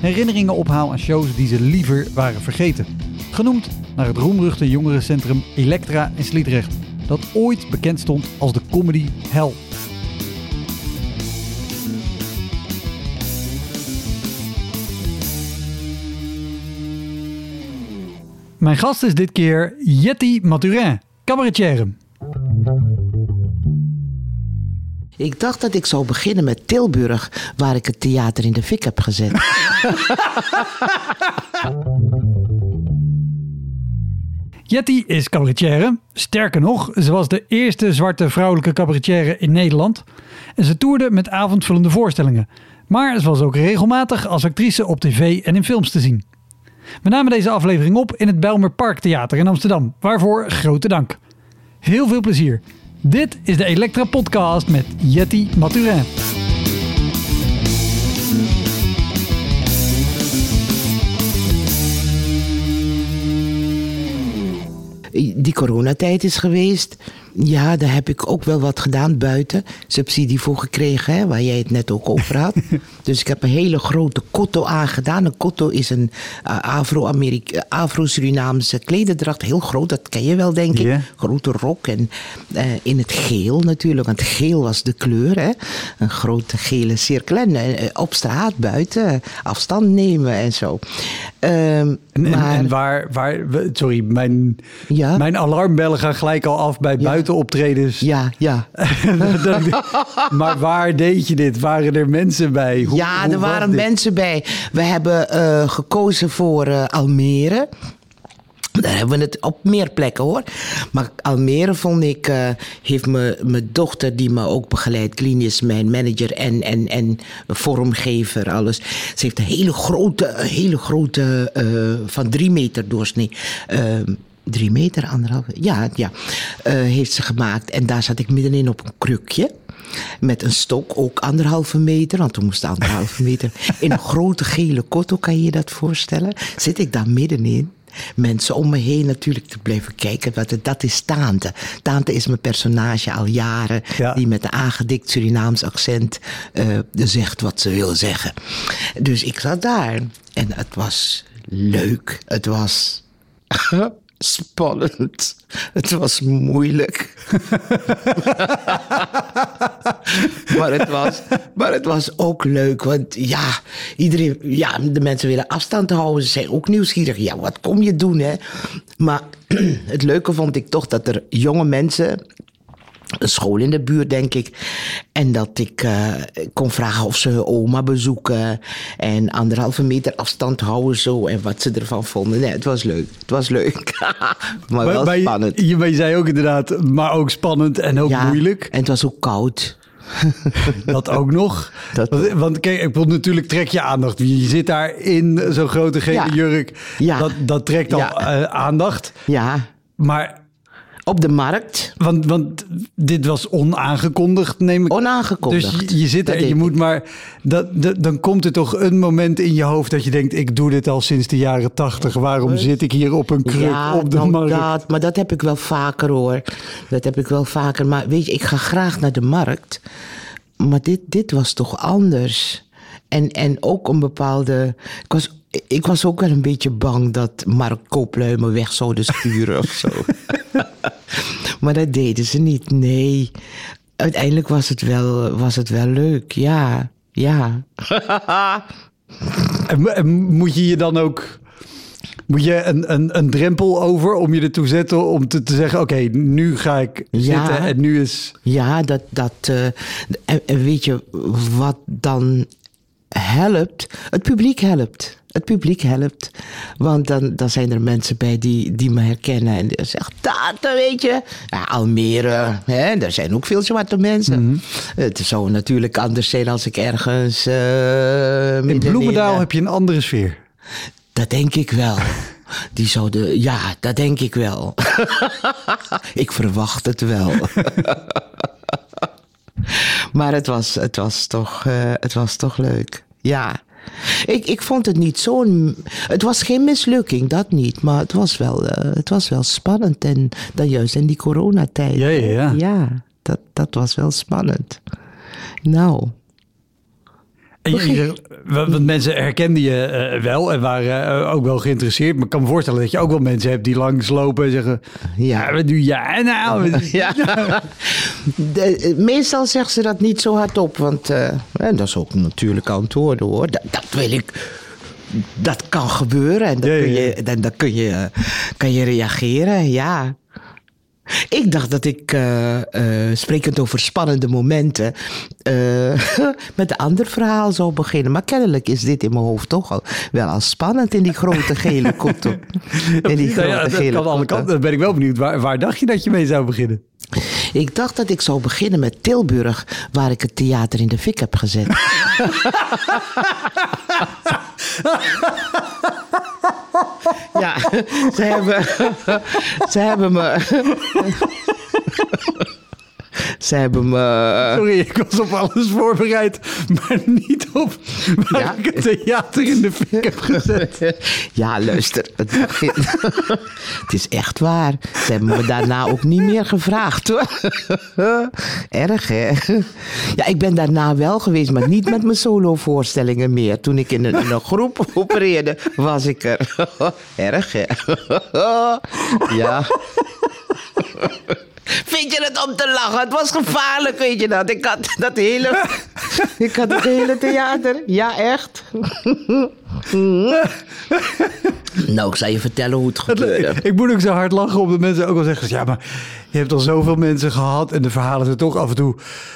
herinneringen ophaal aan shows die ze liever waren vergeten. Genoemd naar het roemruchte jongerencentrum Elektra in Sliedrecht, dat ooit bekend stond als de comedy hell. Mijn gast is dit keer Jetty Maturin, cabaretière. Ik dacht dat ik zou beginnen met Tilburg, waar ik het theater in de fik heb gezet. Jetty is cabaretière. Sterker nog, ze was de eerste zwarte vrouwelijke cabaretière in Nederland. En ze toerde met avondvullende voorstellingen. Maar ze was ook regelmatig als actrice op tv en in films te zien. We namen deze aflevering op in het Bijlmer Park Theater in Amsterdam. Waarvoor grote dank. Heel veel plezier. Dit is de Elektra Podcast met Jetty Maturin. Die coronatijd is geweest. Ja, daar heb ik ook wel wat gedaan buiten. Subsidie voor gekregen, hè, waar jij het net ook over had. dus ik heb een hele grote kotto aangedaan. Een kotto is een uh, Afro-Amerika- Afro-Surinaamse klederdracht. Heel groot, dat ken je wel, denk ik. Grote rok en eh, in het geel natuurlijk. Want geel was de kleur, hè. Een grote gele cirkel. En eh, op straat, buiten, afstand nemen en zo. Ehm, En, maar- en waar, waar, sorry, mijn, Ja? mijn alarmbellen gaan gelijk al af bij buitenoptredens. Ja, ja. Maar waar deed je dit? Waren er mensen bij? Hoe- ja, hoe er waren mensen bij. We hebben eh, gekozen voor eh, Almere. Daar hebben we het op meer plekken hoor. Maar Almere vond ik, eh, heeft me- mijn dochter die me ook begeleidt, klinisch mijn manager en, en, en vormgever, alles. Ze heeft een hele grote, een hele grote, van drie meter doorsnee. eh, drie meter, anderhalf, ja, ja, heeft ze gemaakt. En daar zat ik middenin op een krukje. Met een stok, ook anderhalve meter, want we moesten anderhalve meter. In een grote gele kotto, kan je je dat voorstellen? Zit ik daar middenin. Mensen om me heen natuurlijk te blijven kijken. Wat het, dat is Taante. Taante is mijn personage al jaren. Ja. Die met een aangedikt Surinaams accent eh, zegt wat ze wil zeggen. Dus ik zat daar. En het was leuk. Het was spannend. Het was moeilijk. maar, het was, maar het was ook leuk. Want ja, iedereen, ja, de mensen willen afstand houden. Ze zijn ook nieuwsgierig. Ja, wat kom je doen, hè? Maar het leuke vond ik toch dat er jonge mensen een school in de buurt, denk ik. En dat ik eh, kon vragen of ze hun oma bezoeken. En anderhalve meter afstand houden zo. En wat ze ervan vonden. Nee, het was leuk. Het was leuk. maar wel Maar spannend. Je, maar je zei ook inderdaad, maar ook spannend en ook Ja, moeilijk. En het was ook koud. Dat ook nog. Dat- want, want kijk, ik bedoel, natuurlijk trek je aandacht. Je zit daar in zo'n grote gele Ja. jurk. Ja. Dat, dat trekt al eh, aandacht. Ja, Maar, op de markt. want, want dit was onaangekondigd, neem ik Onaangekondigd. Dus je, je zit er en je moet ik. maar... Dat, dat- dan komt er toch een moment in je hoofd dat je denkt... ik doe dit al sinds de jaren tachtig. Waarom zit ik hier op een kruk ja, op de nou, markt? dat, maar dat heb ik wel vaker hoor. Dat heb ik wel vaker. Maar weet je, ik ga graag naar de markt. Maar dit, dit was toch anders. En, en ook een bepaalde. Ik was, ik was ook wel een beetje bang dat marktkooplui me weg zouden sturen of zo. maar dat deden ze niet, nee. Uiteindelijk was het wel, was het wel leuk, ja. Ja. En, en moet je je dan ook Moet je een, een, een drempel over om je ertoe zetten om te, te zeggen: Oké, nu ga ik Ja. zitten en nu is. Ja, dat. dat eh, en, en weet je wat dan helpt? Het publiek helpt. Het publiek helpt. Want dan, dan zijn er mensen bij die, die me herkennen. En die zeggen, dat weet je. Ja, Almere, hè, daar zijn ook veel zwarte mensen. Het zou natuurlijk anders zijn als ik ergens... eh, In midden Bloemendaal eh, heb je een andere sfeer. Dat denk ik wel. Die zouden, ja, dat denk ik wel. ik verwacht het wel. maar het was, het was, toch, eh, het was toch leuk. Ja. Ik, ik vond het niet zo'n. Het was geen mislukking, dat niet. Maar het was wel, eh, het was wel spannend. En dan juist in die coronatijd. Ja, ja, ja. Ja, dat, dat was wel spannend. Nou. En je, je- wa- want mensen herkenden je eh, wel en waren eh, ook wel geïnteresseerd. Maar ik kan me voorstellen dat je ook wel mensen hebt die langslopen en zeggen: Ja. Wat doe jij nou? Ja. De, eh, meestal zegt ze dat niet zo hardop, want dat is ook natuurlijk antwoorden hoor. Dat, dat wil ik. Dat kan gebeuren en dan kun je, dan, dan kun je, kan je reageren, ja. Ik dacht dat ik, eh, eh, sprekend over spannende momenten, eh, met een ander verhaal zou beginnen. Maar kennelijk is dit in mijn hoofd toch al wel al spannend in die grote gele kotten. In die Nou ja, grote dat gele kan alle kotten. kanten. Dan ben ik wel benieuwd. Waar, waar dacht je dat je mee zou beginnen? Ik dacht dat ik zou beginnen met Tilburg, waar ik het theater in de fik heb gezet. ja, ze hebben, ze hebben me. Ze hebben me. Sorry, ik was op alles voorbereid, maar niet op waar Ja. ik het theater in de fik heb gezet. Ja, luister. Het, het is echt waar. Ze hebben me daarna ook niet meer gevraagd hoor. Erg hè? Ja, ik ben daarna wel geweest, maar niet met mijn solovoorstellingen meer. Toen ik in een, in een groep opereerde, was ik er. Erg hè? Ja. Vind je het om te lachen? Het was gevaarlijk, weet je dat? Ik had dat hele, ik had het hele theater. Ja, echt. Nou, ik zal je vertellen hoe het gebeurde. Ik moet ook zo hard lachen omdat mensen ook wel zeggen... ja, maar je hebt al zoveel mensen gehad... en de verhalen zijn toch af en toe...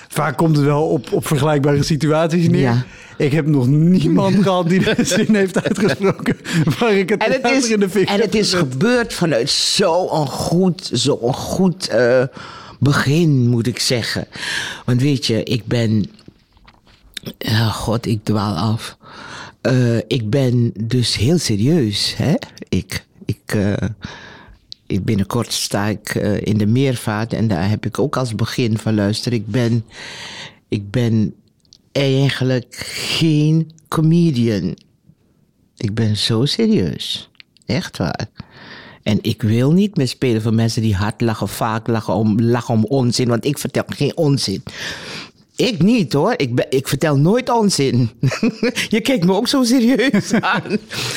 vaak komt het wel op, op vergelijkbare situaties neer. Ja. Ik heb nog niemand gehad die de zin heeft uitgesproken... waar ik het, En het is, in de fik en het is gebeurd vanuit zo'n goed, zo'n goed eh, begin, moet ik zeggen. Want weet je, ik ben. God, ik dwaal af. Eh, ik ben dus heel serieus, hè? Ik. ik ik binnenkort sta ik eh, in de meervaart en daar heb ik ook als begin van luister. Ik ben, ik ben eigenlijk geen comedian. Ik ben zo serieus. Echt waar. En ik wil niet meer spelen voor mensen die hard lachen, vaak lachen om, lachen om onzin, want ik vertel geen onzin. Ik niet hoor, ik, ben, ik vertel nooit onzin. Je kijkt me ook zo serieus aan.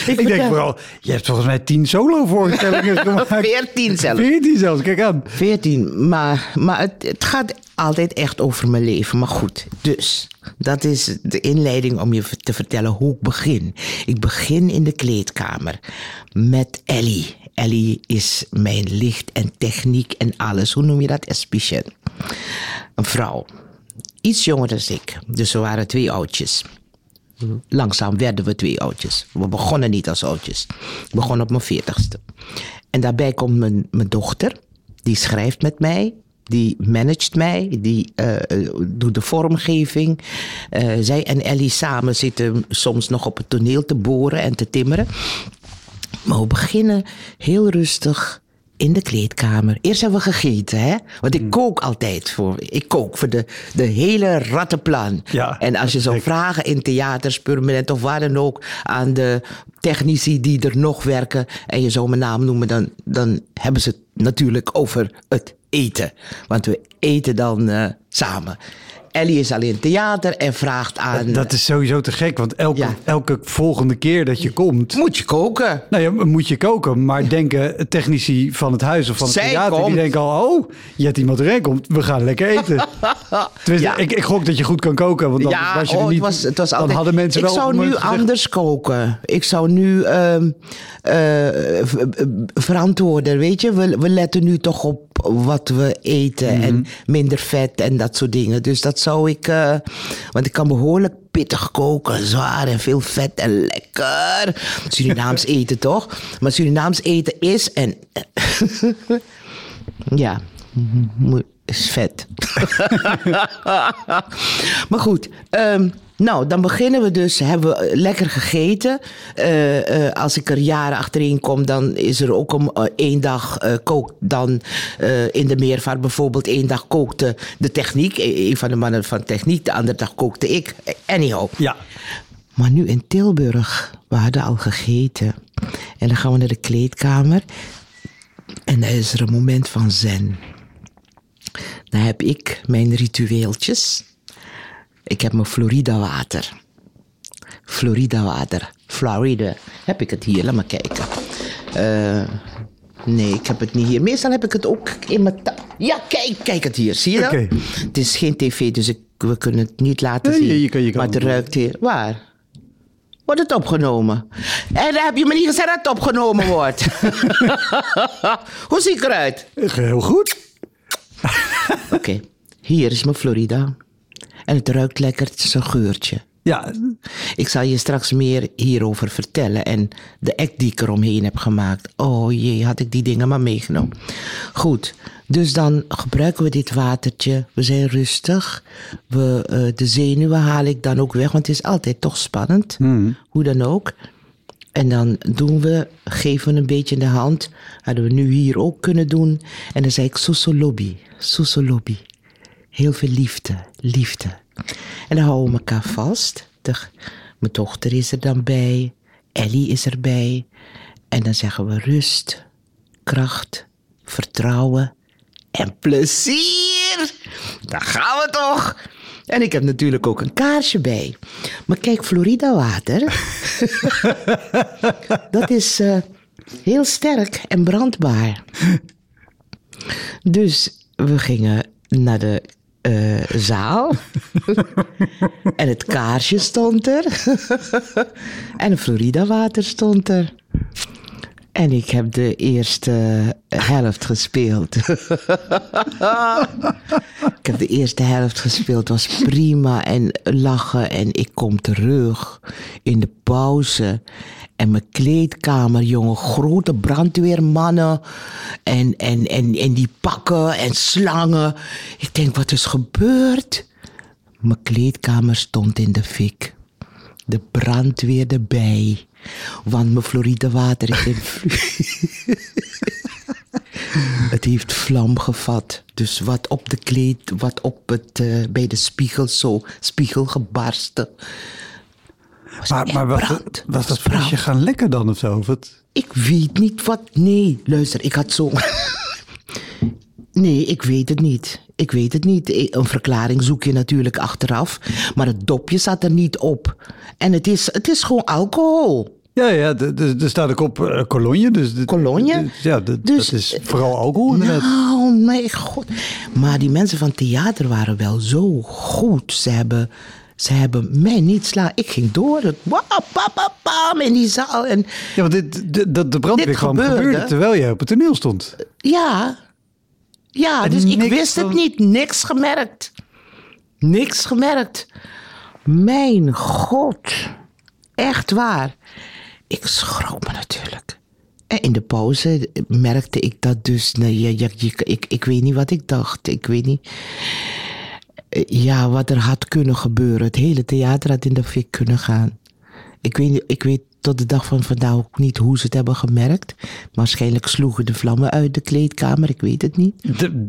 Ik denk vooral, je hebt volgens mij tien solo-voorstellingen gemaakt. Veertien zelfs. Veertien zelfs, kijk aan. 14, maar, maar het, het gaat altijd echt over mijn leven. Maar goed, dus dat is de inleiding om je te vertellen hoe ik begin. Ik begin in de kleedkamer met Ellie. Ellie is mijn licht en techniek en alles. Hoe noem je dat? Espiciën. Een vrouw. Iets jonger dan ik. Dus we waren twee oudjes. Langzaam werden we twee oudjes. We begonnen niet als oudjes. Ik begon op mijn veertigste. En daarbij komt mijn, mijn dochter. Die schrijft met mij. Die managt mij. Die eh, eh, doet de vormgeving. Eh, zij en Ellie samen zitten soms nog op het toneel te boren en te timmeren. Maar we beginnen heel rustig in de kleedkamer. Eerst hebben we gegeten, hè? Want ik kook altijd voor. Ik kook voor de, de hele rattenplan. Ja, en als je zou gek. vragen in theaters, permanent of waar dan ook, aan de technici die er nog werken, en je zou mijn naam noemen, dan, dan hebben ze het natuurlijk over het eten. Want we eten dan eh, samen. Ellie is alleen theater en vraagt aan... Dat is sowieso te gek, want elke, Ja. elke volgende keer dat je komt... Moet je koken? Nou ja, moet je koken, maar denken technici van het huis of van het Zij theater... die denken al, oh, je hebt iemand erin komt, we gaan lekker eten. Ja. ik, ik gok dat je goed kan koken, want anders was je er oh, niet... het was, het was dan altijd, hadden mensen ik wel op zou nu gezegd, anders koken. Ik zou nu ehm, eh, eh, verantwoorden, weet je. We, we letten nu toch op wat we eten Mhm. en minder vet en dat soort dingen. Dus dat zou ik... eh, want ik kan behoorlijk pittig koken, zwaar en veel vet en lekker. Surinaams eten toch? Maar Surinaams eten is en... ja, is vet. maar goed, ehm, nou, dan beginnen we dus. Hebben we eh, lekker gegeten. Eh, eh, als ik er jaren achtereen kom, dan is er ook om één dag kookt dan in de meervaart bijvoorbeeld. één dag kookte de techniek. E- Een van de mannen van techniek. De andere dag kookte ik. Anyhow. Ja, Maar nu in Tilburg, we hadden al gegeten. En dan gaan we naar de kleedkamer. En dan is er een moment van zen. Dan heb ik mijn ritueeltjes. Ik heb mijn Florida water. Florida water. Florida. Heb ik het hier? Laat maar kijken. Eh, nee, ik heb het niet hier. Meestal heb ik het ook in mijn ta- Ja, kijk, kijk het hier. Zie je dat? Het is geen tv, dus ik, we kunnen het niet laten Nee, zien. je- je kan- je kan maar het het ruikt hier. Waar? Wordt het opgenomen? En dan heb je me niet gezegd dat het opgenomen wordt. Hoe zie ik eruit? heel goed. Oké, hier is mijn Florida. En het ruikt lekker, het is een geurtje. Ja, Ik zal je straks meer hierover vertellen en de act die ik eromheen heb gemaakt. Oh jee, had ik die dingen maar meegenomen. Goed, dus dan gebruiken we dit watertje. We zijn rustig. We, eh, de zenuwen haal ik dan ook weg, want het is altijd toch spannend. Hoe dan ook. En dan doen we, geven we een beetje in de hand. Hadden we nu hier ook kunnen doen. En dan zei ik Susolobi, Susolobi. Heel veel liefde, liefde. En dan houden we elkaar vast. De, mijn dochter is er dan bij. Ellie is erbij. En dan zeggen we rust, kracht, vertrouwen en plezier. Daar gaan we toch. En ik heb natuurlijk ook een kaarsje bij. Maar kijk, Florida water. dat is eh, heel sterk en brandbaar. Dus we gingen naar de eh, zaal. en het kaarsje stond er. en Florida water stond er. En ik heb de eerste helft gespeeld. ik heb de eerste helft gespeeld. Het was prima en lachen. En ik kom terug in de pauze. En mijn kleedkamer, jongen, grote brandweermannen. En, en, en, en die pakken en slangen. Ik denk, wat is gebeurd? Mijn kleedkamer stond in de fik. De brandweer erbij. Want mijn Florida water is in Het heeft vlam gevat. Dus wat op de kleed, wat op het, eh, bij de spiegel zo, spiegel gebarsten. Was maar, maar was, was dat flesje gaan lekken dan of zo? Of wat? Ik weet niet wat. Nee, luister, ik had zo. Nee, ik weet het niet. Ik weet het niet. Een verklaring zoek je natuurlijk achteraf. Maar het dopje zat er niet op. En het is, het is gewoon alcohol. Ja, ja, er staat ook op eh, Cologne. Dus Cologne? Ja, Dus- dat is vooral alcohol inderdaad. Nou, mijn god. Maar die mensen van theater waren wel zo goed. Ze hebben, ze hebben mij niet slaan. Ik ging door. Het, pam, in die zaal. En Ja, want dit, d- dat de brandweer Dit kwam gebeurde. gebeurde terwijl jij op het toneel stond. Ja. Ja, En dus ik wist het niet. Niks gemerkt. Niks gemerkt. Mijn god. Echt waar. Ik schrok me natuurlijk. En in de pauze merkte ik dat dus. Nee, je- ik, ik weet niet wat ik dacht. Ik weet niet. Eh, Ja, wat er had kunnen gebeuren. Het hele theater had in de fik kunnen gaan. Ik weet, ik weet tot de dag van vandaag ook niet hoe ze het hebben gemerkt. Waarschijnlijk sloegen de vlammen uit de kleedkamer. Ik weet het niet.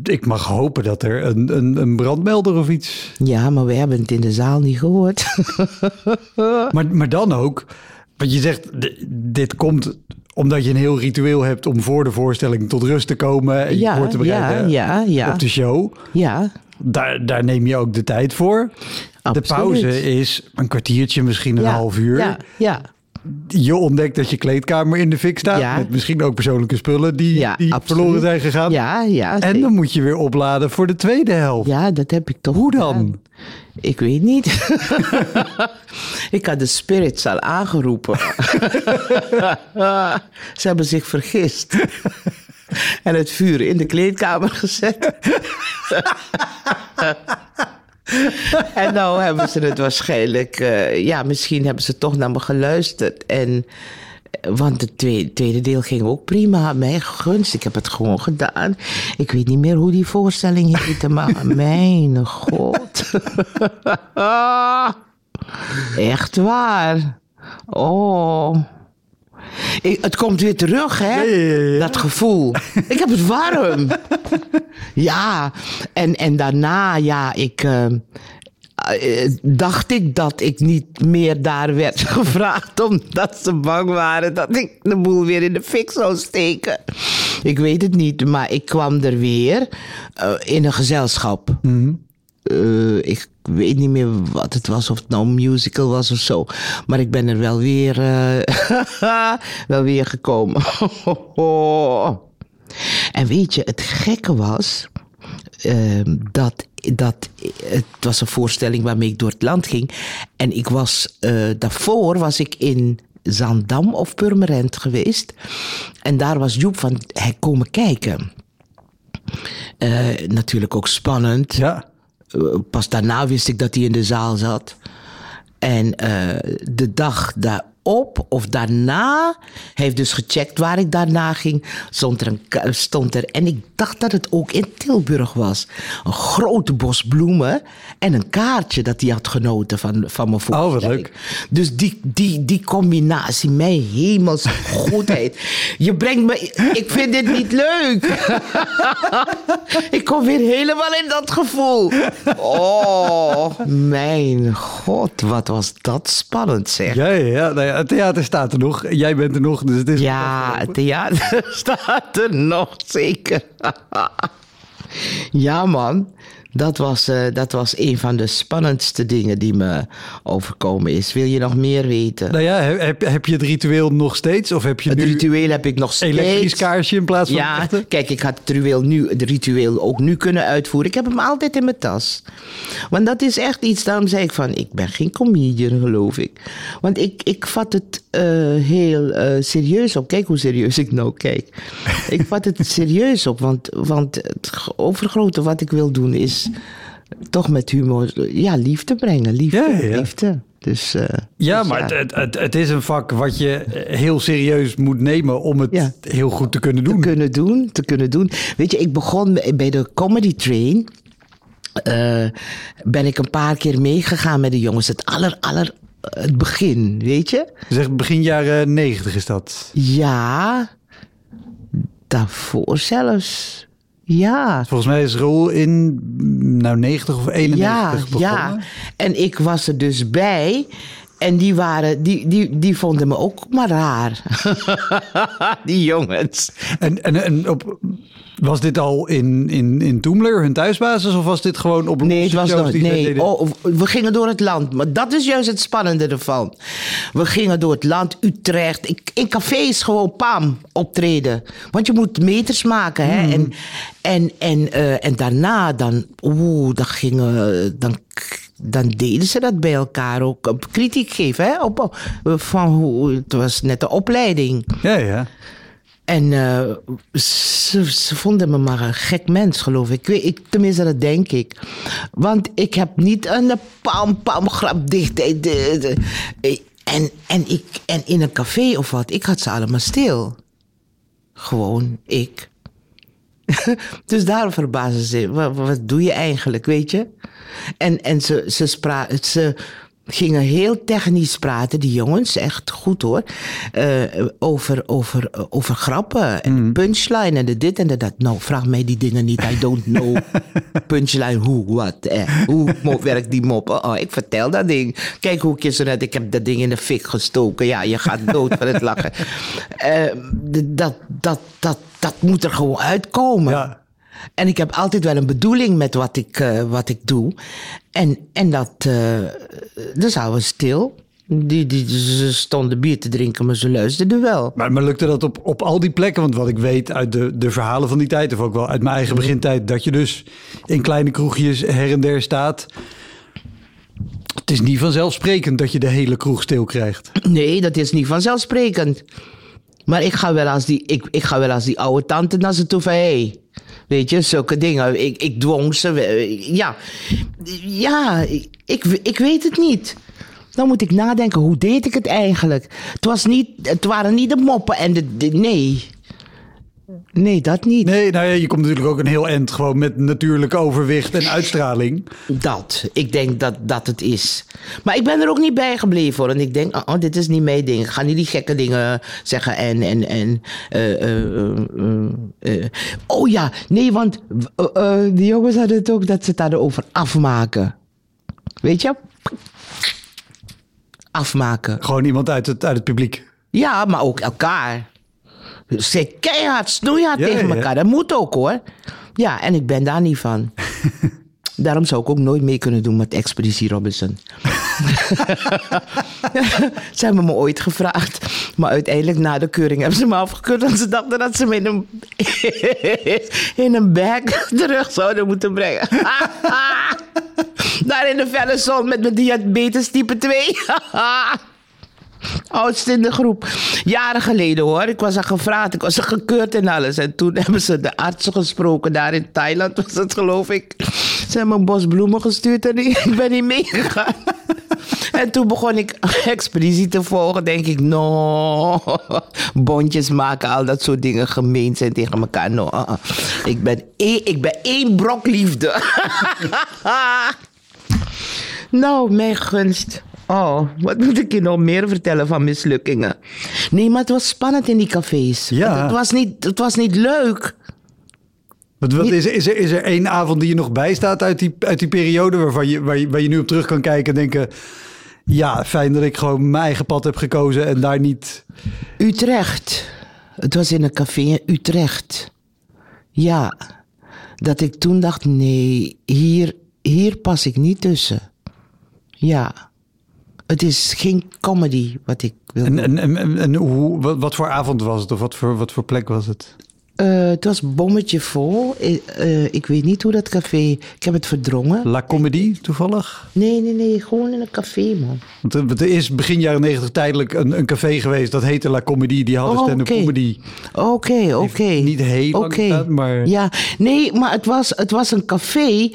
Ik mag hopen dat er een, een, een brandmelder of iets. Ja, maar we hebben het in de zaal niet gehoord. Maar, maar dan ook, want je zegt, dit komt omdat je een heel ritueel hebt om voor de voorstelling tot rust te komen en je Ja, voor te bereiden ja, ja, ja. op de show. ja. Daar, daar neem je ook de tijd voor. De pauze is een kwartiertje, misschien een Ja, half uur. Ja, ja. Je ontdekt dat je kleedkamer in de fik staat. Met misschien ook persoonlijke spullen die, die verloren zijn gegaan. ja, ja. En dan moet je weer opladen voor de tweede helft. Ja, dat heb ik toch Hoe gedaan. dan? Ik weet niet. ik had de spirits al aangeroepen. Ze hebben zich vergist. en het vuur in de kleedkamer gezet. en nou hebben ze het waarschijnlijk... eh, ja, misschien hebben ze toch naar me geluisterd. En, want het tweede, tweede deel ging ook prima. Mijn gunst, ik heb het gewoon gedaan. Ik weet niet meer hoe die voorstelling heette, maar mijn god. Echt waar. Oh. Ik- het komt weer terug, hè? Ja, ja, ja, ja. Dat gevoel. Ik heb het warm. ja, en, en daarna, ja, ik. eh, eh, dacht ik dat ik niet meer daar werd gevraagd omdat ze bang waren dat ik de boel weer in de fik zou steken. Ik weet het niet, maar ik kwam er weer eh, in een gezelschap. Eh, ik weet niet meer wat het was, of het nou een musical was of zo. Maar ik ben er wel weer, eh, wel weer gekomen. en weet je, het gekke was ehm, dat, dat het was een voorstelling waarmee ik door het land ging. En ik was, eh, daarvoor was ik in Zandam of Purmerend geweest. En daar was Joep van hij komen kijken. Eh, natuurlijk ook spannend. Ja. Eh, Pas daarna wist ik dat hij in de zaal zat. En eh, de dag daarop of daarna, hij heeft dus gecheckt waar ik daarna ging, stond er, een, stond er. En ik dacht dat het ook in Tilburg was. Een grote bos bloemen en een kaartje dat hij had genoten van, van mijn wat voorstelling. leuk. Dus die, die, die combinatie, mijn hemelse goedheid. Je brengt me, ik vind dit niet leuk. ik kom weer helemaal in dat gevoel. Oh, mijn god, wat was dat spannend zeg. Ja, ja, ja. Nou ja, het theater staat er nog. Jij bent er nog, dus het is... Ja, het theater staat er nog zeker. ja, man. Dat was, eh, dat was een van de spannendste dingen die me overkomen is. Wil je nog meer weten? Nou ja, heb, heb, je het ritueel nog steeds? Of heb je Het nu ritueel heb ik nog steeds. elektrisch kaarsje in plaats van Ja, echte? kijk, ik had het ritueel, nu, het ritueel ook nu kunnen uitvoeren. Ik heb hem altijd in mijn tas. Want dat is echt iets, daarom zei ik van, ik ben geen comedian, geloof ik. Want ik, ik vat het eh, heel eh, serieus op. Kijk hoe serieus ik nou kijk. ik vat het serieus op, want, want het overgrote wat ik wil doen is toch met humor, ja, liefde brengen. Liefde, Ja, ja, ja. liefde. Dus, eh, Ja, dus maar Het, het, het, het is een vak wat je heel serieus moet nemen om het Ja. heel goed te kunnen te doen. kunnen doen, te kunnen doen. Weet je, ik begon bij de comedy train. eh, ben ik een paar keer meegegaan met de jongens. Het aller, aller, het begin, weet je? Zeg, begin jaren negentig is dat. Ja, daarvoor zelfs. Ja. Volgens mij is Roel in nou 90 of 91 Ja, begonnen. ja. En ik was er dus bij. En die, waren, die, die, die vonden me ook maar raar. die jongens. En, en, en op, was dit al in, in, in Toemler, hun thuisbasis, of was dit gewoon op Nee, het was nog, nee. deden? Oh, we gingen door het land. Maar dat is juist het spannende ervan. We gingen door het land, Utrecht. Ik, in cafés gewoon pam, optreden. Want je moet meters maken. Hè? En, en, en, eh, en daarna dan, oeh, dan gingen, dan, dan deden ze dat bij elkaar ook. Op kritiek geven, hè? Op, op- van hoe, het was net een opleiding. Ja, ja. En eh, ze, ze vonden me maar een gek mens, geloof ik. ik. weet- ik. Tenminste, dat denk ik. Want ik heb niet een pam pam grap dicht. eh, de- de- eh, En, en, ik, en in een café of wat, ik had ze allemaal stil. Gewoon ik. dus daarom verbazen ze. Wat, wat doe je eigenlijk, weet je? En, en ze, ze, spra ze gingen heel technisch praten, die jongens, echt goed hoor. eh, over, over, over grappen en punchline en de dit en de dat. Nou, vraag mij die dingen niet. I don't know. punchline, hoe, wat, eh, hoe werkt die mop? Oh, oh, ik vertel dat ding. Kijk hoe ik je zo net, ik heb dat ding in de fik gestoken. Ja, je gaat dood van het lachen. Eh, dat, dat, dat, dat moet er gewoon uitkomen. Ja. En ik heb altijd wel een bedoeling met wat ik, eh, wat ik doe. En, en dat, zijn we stil. Die, die, ze stonden bier te drinken, maar ze luisterden wel. Maar, maar lukte dat op, op al die plekken? Want wat ik weet uit de, de verhalen van die tijd, of ook wel uit mijn eigen begintijd, dat je dus in kleine kroegjes her en der staat. Het is niet vanzelfsprekend dat je de hele kroeg stil krijgt. Nee, dat is niet vanzelfsprekend. Maar ik ga wel als die, ik, ik ga wel als die oude tante naar ze toe van... Hey, weet je, zulke dingen. Ik, ik dwong ze. Ja, ja ik, ik weet het niet. Dan moet ik nadenken, hoe deed ik het eigenlijk? Het, was niet, het waren niet de moppen en de... de- nee. Nee, dat niet. Nee, nou ja, je komt natuurlijk ook een heel eind gewoon met natuurlijk overwicht en uitstraling. Dat. Ik denk dat dat het is. Maar ik ben er ook niet bij gebleven hoor. En ik denk, oh, oh, dit is niet mijn ding. Ik ga niet die gekke dingen zeggen en... en, en eh, eh, eh. Oh ja, nee, want die jongens hadden het ook dat ze het hadden over afmaken. Weet je? Afmaken. Gewoon iemand uit het, uit het publiek. Ja, maar ook elkaar. Ze keihard, snoeihard Ja, tegen elkaar. Dat moet ook hoor. Ja, en ik ben daar niet van. Daarom zou ik ook nooit mee kunnen doen met Expeditie Robinson. ze hebben me ooit gevraagd. Maar uiteindelijk na de keuring hebben ze me afgekeurd. Want ze dachten dat ze me in een, in een bag terug zouden moeten brengen. Daar in de felle zon met mijn diabetes type 2. Oudste in de groep. Jaren geleden hoor. Ik was er gevraagd. Ik was er gekeurd en alles. En toen hebben ze de artsen gesproken. Daar in Thailand was het geloof ik. Ze hebben een bos bloemen gestuurd en ik ben niet meegegaan. En toen begon ik expeditie te volgen. Denk ik, no. Bondjes maken, al dat soort dingen gemeen zijn tegen elkaar. No. uh-uh. Ik, ben één, ik ben één brok liefde. Nou, mijn gunst. Oh, wat moet ik je nog meer vertellen van mislukkingen? Nee, maar het was spannend in die cafés. Ja. Het was niet, het was niet leuk. Wat, wat is, er, is, er, is er één avond die je nog bijstaat uit die, uit die periode waarvan je, waar, je, waar je nu op terug kan kijken en denken... Ja, fijn dat ik gewoon mijn eigen pad heb gekozen en daar niet... Utrecht. Het was in een café in Utrecht. Ja, dat ik toen dacht, nee, hier, hier pas ik niet tussen. Ja, het is geen comedy wat ik wil En, en, en, en, hoe, wat, wat voor avond was het of wat voor, wat voor plek was het? Eh, het was bommetje vol. Eh, eh, ik weet niet hoe dat café... Ik heb het verdrongen. La Comédie toevallig? Nee, nee, nee. Gewoon in een café, man. Want er, is begin jaren negentig tijdelijk een, een café geweest dat heette La Comédie. Die hadden Oh, stand-up comedy. Oké, oké. niet heel lang maar- Ja, nee, maar het was, het was een café.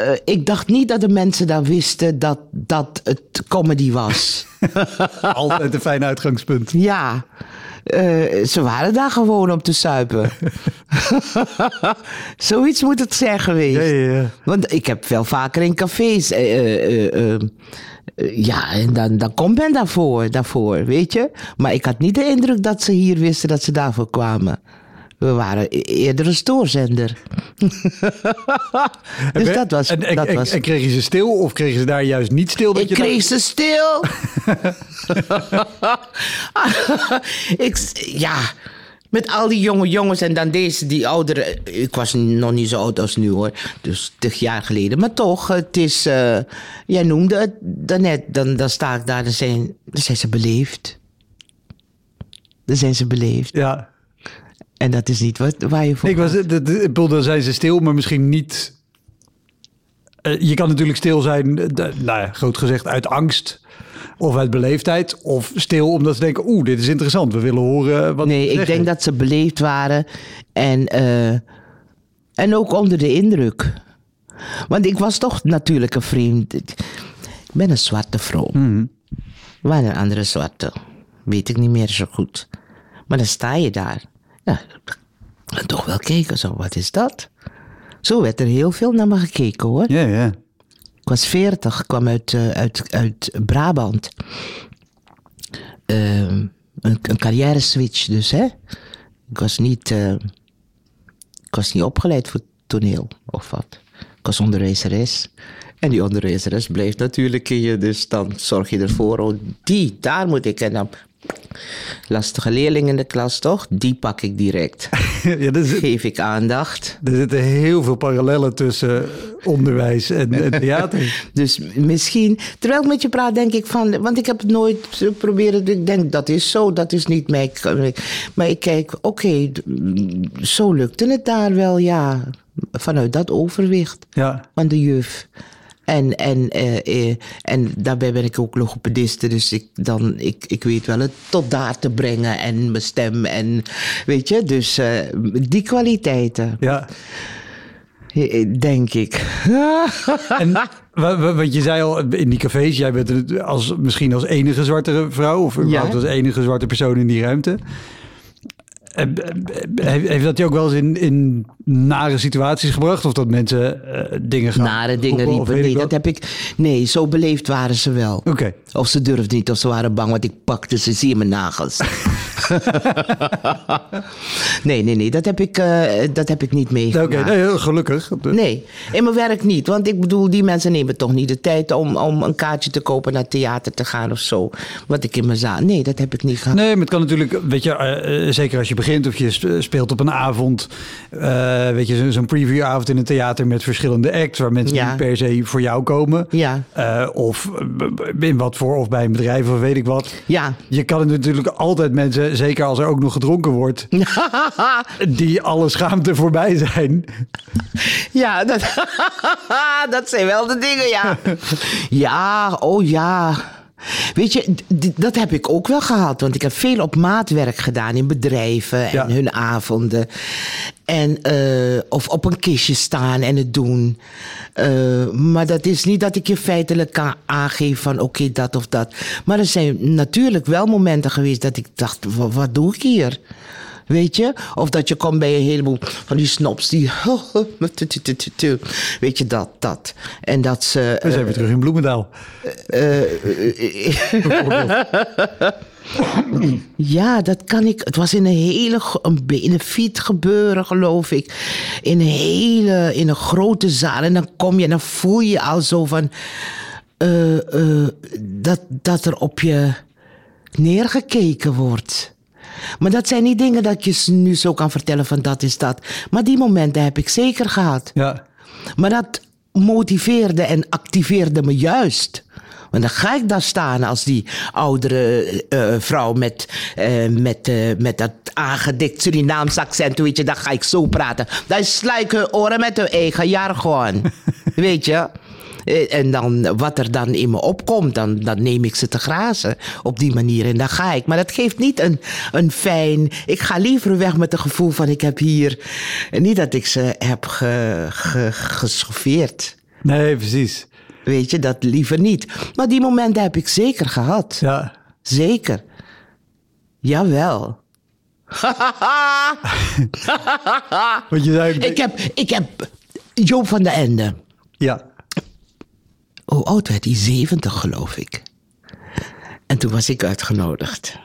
Eh, ik dacht niet dat de mensen daar wisten dat, dat het comedy was. Altijd een fijn uitgangspunt. ja, eh, ze waren daar gewoon om te suipen. Zoiets moet het zijn geweest. Ja, ja, ja. Want ik heb wel vaker in cafés. eh, ja, en dan, dan komt men daarvoor, daarvoor, weet je. Maar ik had niet de indruk dat ze hier wisten dat ze daarvoor kwamen. We waren e- eerder een stoorzender. dus dat was... En, en, dat en- was en kregen ze stil of kregen ze daar juist niet stil? Dat ik je kreeg ze stil. ik, ja, met al die jonge jongens en dan deze, die oudere. Ik was nog niet zo oud als nu hoor, dus tig jaar geleden. Maar toch, het is. eh, jij noemde het daarnet, dan, dan sta ik daar, dan zijn, dan zijn ze beleefd. Dan zijn ze beleefd. Ja, En dat is niet wat, waar je voor. Ik was, de, de, dan zijn ze stil, maar misschien niet. Eh, je kan natuurlijk stil zijn, eh, de- nou ja, groot gezegd, uit angst of uit beleefdheid. Of stil omdat ze denken, oeh, dit is interessant, we willen horen wat Nee, ik denk dat ze beleefd waren. En, eh, en ook onder de indruk. Want ik was toch natuurlijk een vreemd. Ik ben een zwarte vrouw. Mhm. Waar een andere zwarte? Weet ik niet meer zo goed. Maar dan sta je daar. Ja, en toch wel kijken zo. Wat is dat? Zo werd er heel veel naar me gekeken hoor. Ja, ja. Ik was 40, kwam uit, eh, uit, uit Brabant. Ehm, een, een carrière switch dus, hè. Ik was niet, eh, ik was niet opgeleid voor toneel of wat. Ik was onderwijzeres. En die onderwijzeres bleef natuurlijk in je, dus dan zorg je ervoor, oh, die, daar moet ik. En dan lastige leerling in de klas, toch? Die pak ik direct. ja, geef ik aandacht. er zitten heel veel parallellen tussen onderwijs en, en theater. Dus misschien, terwijl ik met je praat, denk ik van, want ik heb het nooit proberen, ik denk dat is zo, dat is niet mij. Maar ik kijk, oké, zo lukte het daar wel, ja, vanuit dat overwicht Ja, van de juf. En, en, eh, eh, en daarbij ben ik ook logopediste, dus ik, dan, ik, ik weet wel het tot daar te brengen en mijn stem en weet je, dus eh, die kwaliteiten, ja. denk ik. En wa- wa- wat je zei al in die cafés, jij bent als, misschien als enige zwarte vrouw of überhaupt Ja. als enige zwarte persoon in die ruimte. Heeft heeft dat je ook wel eens in, in nare situaties gebracht? Of dat mensen eh, dingen gaan Nare dingen roepen riepen. Nee, wat? dat heb ik. Nee, zo beleefd waren ze wel. Oké. Of ze durfden niet, of ze waren bang, want ik pakte ze, zie je mijn nagels. nee, nee, nee, dat heb ik, eh, dat heb ik niet Oké, meegemaakt. nee, heel gelukkig. Nee, in mijn werk niet. Want ik bedoel, die mensen nemen toch niet de tijd om, om een kaartje te kopen naar theater te gaan of zo. Wat ik in mijn zaal. Nee, dat heb ik niet gehad. Nee, maar het kan natuurlijk, weet je, eh, zeker als je begint of je sp- speelt op een avond, eh, weet je, zo- zo'n previewavond in een theater met verschillende acts waar mensen Ja. niet per se voor jou komen. Ja. Eh, of eh, in wat voor, of bij een bedrijf of weet ik wat. Ja. Je kan er natuurlijk altijd mensen, zeker als er ook nog gedronken wordt, die alle schaamte voorbij zijn. Ja, dat, dat zijn wel de dingen, ja. Ja, oh ja. Weet je, dat heb ik ook wel gehad. Want ik heb veel op maatwerk gedaan in bedrijven en Ja. hun avonden. En, eh, of op een kistje staan en het doen. Eh, maar dat is niet dat ik je feitelijk kan aangeven van oké, dat of dat. Maar er zijn natuurlijk wel momenten geweest dat ik dacht, "Wa- wat doe ik hier? Weet je? Of dat je komt bij een heleboel van die snobs die... Weet je, dat, dat. En dat ze... We zijn weer terug in Bloemendaal. Ja, dat kan ik. Het was in een hele een benefiet gebeuren, geloof ik. In een hele, in een grote zaal. En dan kom je en dan voel je al zo van. eh, eh, dat, dat er op je neergekeken wordt. Maar dat zijn niet dingen dat je nu zo kan vertellen van dat is dat. Maar die momenten heb ik zeker gehad. Ja. Maar dat motiveerde en activeerde me juist. Want dan ga ik daar staan als die oudere eh, vrouw met, eh, met, eh, met dat aangedikt Surinaams accent, weet je, dan ga ik zo praten. Dan sla ik hun oren met hun eigen jargon. weet je? En dan, wat er dan in me opkomt, dan, dan neem ik ze te grazen op die manier. En dan ga ik. Maar dat geeft niet een, een fijn. Ik ga liever weg met het gevoel van: ik heb hier. Niet dat ik ze heb ge, ge, geschoffeerd. Nee, precies. Weet je, dat liever niet. Maar die momenten heb ik zeker gehad. Ja. Zeker. Jawel. Want je zei... ik, heb, ik heb Joop van den Ende. Ja. Hoe oud werd hij? 70, geloof ik. En toen was ik uitgenodigd.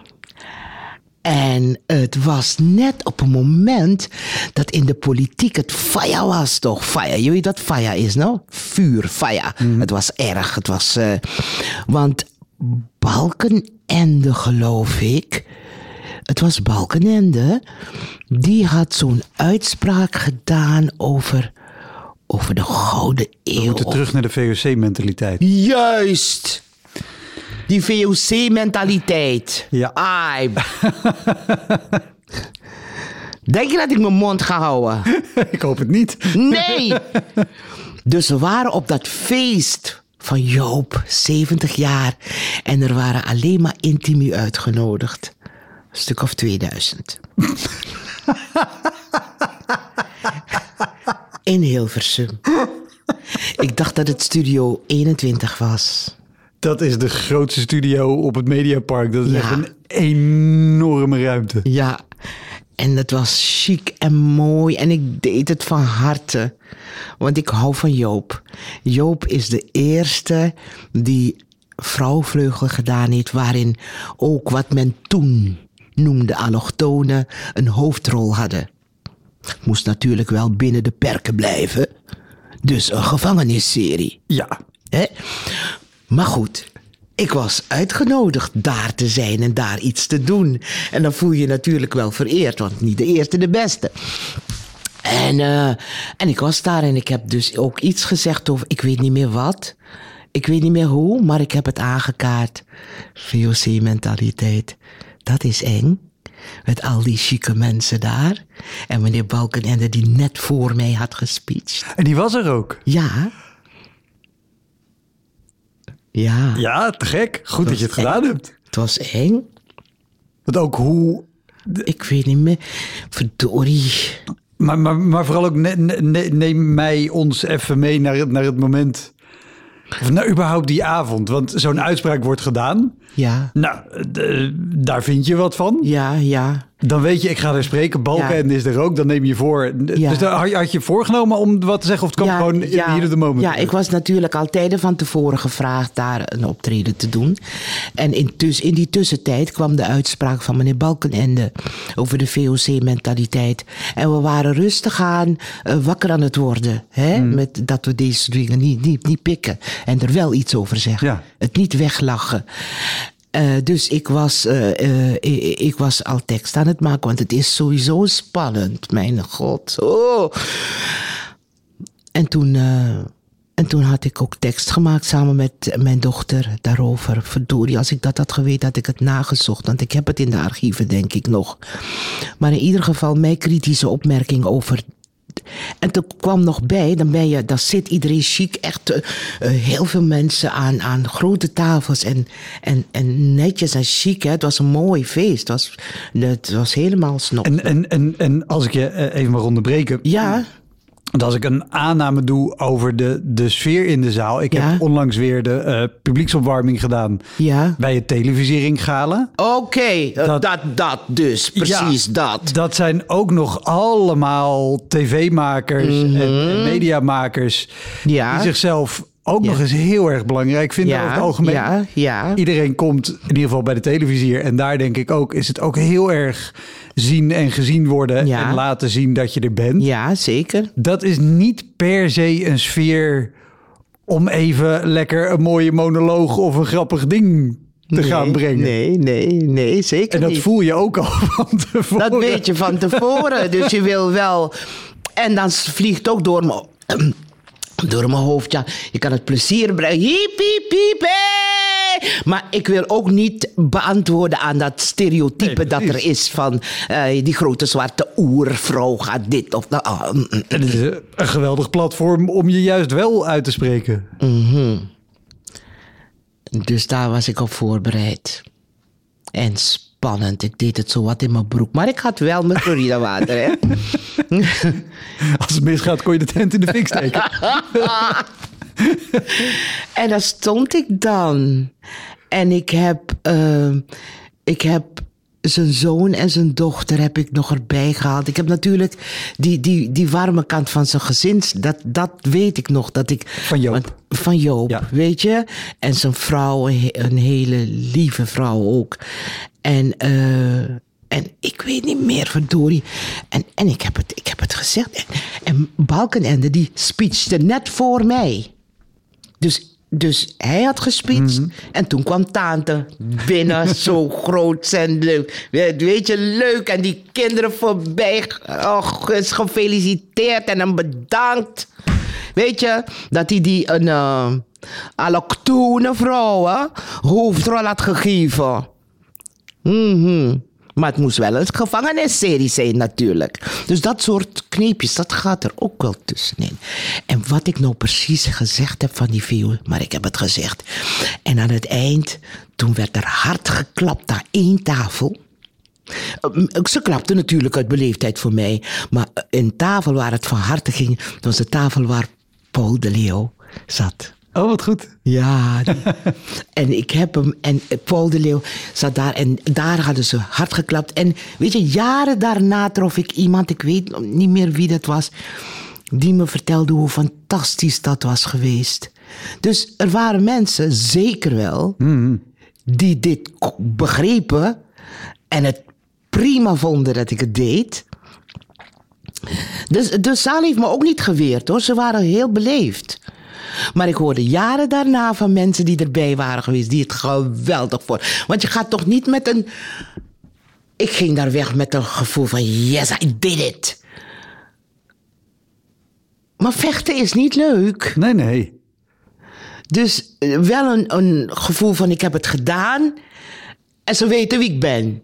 En het was net op een moment dat in de politiek het fire was, toch? Fire, je weet wat fire is, nou? Vuur, fire. Het was erg, het was... eh, want Balkenende, geloof ik... Het was Balkenende. Die had zo'n uitspraak gedaan over... Over de Gouden We Eeuw. moeten terug naar de VOC-mentaliteit. Juist. Die VOC-mentaliteit. Ja. Ai. Denk je dat ik mijn mond ga houden? ik hoop het niet. Nee. Dus we waren op dat feest van Joop, 70 jaar. En er waren alleen maar intimi uitgenodigd. Een stuk of 2000. In Hilversum. Ik dacht dat het studio 21 was. Dat is de grootste studio op het Mediapark. Dat is Ja. echt een enorme ruimte. Ja, en het was chic en mooi en ik deed het van harte. Want ik hou van Joop. Joop is de eerste die vrouwvleugel gedaan heeft... waarin ook wat men toen noemde allochtonen een hoofdrol hadden. Moest natuurlijk wel binnen de perken blijven. Dus een gevangenisserie. Ja. Hè? Maar goed, ik was uitgenodigd daar te zijn en daar iets te doen. En dan voel je je natuurlijk wel vereerd, want niet de eerste, de beste. En, uh, en ik was daar en ik heb dus ook iets gezegd over, ik weet niet meer wat. Ik weet niet meer hoe, maar ik heb het aangekaart. VOC-mentaliteit. Dat is eng. Met al die chique mensen daar. En meneer Balkenende die net voor mij had gespeecht. En die was er ook? Ja. Ja. Ja, te gek. Goed dat je het gedaan hebt. Het was eng. Want ook hoe... Ik weet niet meer. Verdorie. Maar, maar, maar vooral ook ne, ne, neem mij ons even mee naar het, naar het moment of nou, überhaupt die avond. Want zo'n uitspraak wordt gedaan. Ja. Nou, daar vind je wat van. Ja, ja. Dan weet je, ik ga er spreken. Balken ja. is er ook. Dan neem je voor. Ja. Dus had je voorgenomen om wat te zeggen? Of het kwam gewoon in ja, hier de moment? Ja, ik was natuurlijk al tijden van tevoren gevraagd daar een optreden te doen. En in, in die tussentijd kwam de uitspraak van meneer Balkenende over de VOC-mentaliteit. En we waren rustig aan, uh, wakker aan het worden. Hè? Hmm. Met dat we deze dingen niet, niet, niet pikken. En er wel iets over zeggen. Het niet weglachen. Uh, dus ik was, uh, uh, ik was al tekst aan het maken, want het is sowieso spannend. Mijn god. Oh. En toen, en toen had ik ook tekst gemaakt samen met mijn dochter daarover. Verdorie, als ik dat had geweten, had ik het nagezocht. Want ik heb het in de archieven, denk ik nog. Maar in ieder geval, mijn kritische opmerking over en toen kwam nog bij, dan ben je, dan zit iedereen chic, echt uh, heel veel mensen aan, aan grote tafels en, en, en netjes en chic. Hè. Het was een mooi feest. Het was, het was helemaal snop. En, en, en, en als ik je eh, even mag onderbreken. Ja. Want als ik een aanname doe over de, de sfeer in de zaal. Ik heb onlangs weer de uh, publieksopwarming gedaan ja. bij het televisiering gala. Oké, dat, dat, dat, dus, precies dat. Dat zijn ook nog allemaal tv-makers en, en mediamakers ja. die zichzelf ook nog eens heel erg belangrijk vinden ja, over het algemeen. Ja, ja. Iedereen komt in ieder geval bij de televisier. En daar denk ik ook, is het ook heel erg zien en gezien worden. En laten zien dat je er bent. Ja, zeker. Dat is niet per se een sfeer om even lekker een mooie monoloog of een grappig ding te gaan brengen. Nee, nee, nee, zeker En dat niet. voel je ook al van tevoren. Dat weet je van tevoren. dus je wil wel... En dan vliegt ook door me door mijn hoofd, ja, je kan het plezier brengen. Hiep, hiep, hiep, hey! Maar ik wil ook niet beantwoorden aan dat stereotype Nee, dat er is van eh, die grote zwarte oervrouw gaat dit of dat. Ah, mm, mm. Het is een geweldig platform om je juist wel uit te spreken. Dus daar was ik op voorbereid. En spannend. Ik deed het zo wat in mijn broek. Maar ik had wel mijn Florida water, hè? Als het misgaat, kon je de tent in de fik steken. En daar stond ik dan. En ik heb, eh, ik heb zijn zoon en zijn dochter heb ik nog erbij gehaald. Ik heb natuurlijk die, die, die warme kant van zijn gezin. Dat, dat weet ik nog. Dat ik, Van Joop. want- van Joop, Ja. weet je. En zijn vrouw, een hele lieve vrouw ook. En, eh, en ik weet niet meer, verdorie. En, en ik, heb het, ik heb het gezegd. En, en Balkenende, die speechte net voor mij. Dus, dus hij had gespeecht. En toen kwam tante binnen, zo groot en leuk. Weet weet je, leuk. En die kinderen voorbij. Och, is gefeliciteerd en hem bedankt. Weet je, dat hij die een uh, allochtone vrouw hoofdrol had gegeven. Mhm. Maar het moest wel een gevangenisserie zijn natuurlijk. Dus dat soort kneepjes, dat gaat er ook wel tussenin. En wat ik nou precies gezegd heb van die viool, maar ik heb het gezegd. En aan het eind, toen werd er hard geklapt aan één tafel. Eh, Ze klapte natuurlijk uit beleefdheid voor mij. Maar een tafel waar het van harte ging, was de tafel waar Paul de Leeuw zat. Oh, wat goed. Ja, en ik heb hem, en Paul de Leeuw zat daar en daar hadden ze hard geklapt. En weet je, jaren daarna trof ik iemand, ik weet niet meer wie dat was, die me vertelde hoe fantastisch dat was geweest. Dus er waren mensen, zeker wel, die dit begrepen en het prima vonden dat ik het deed. Dus de zaal heeft me ook niet geweerd hoor, ze waren heel beleefd. Maar ik hoorde jaren daarna van mensen die erbij waren geweest, die het geweldig vonden. Want je gaat toch niet met een. Ik ging daar weg met een gevoel van: yes, I did it. Maar vechten is niet leuk. Nee, nee. Dus eh, wel een, een gevoel van: ik heb het gedaan en ze weten wie ik ben.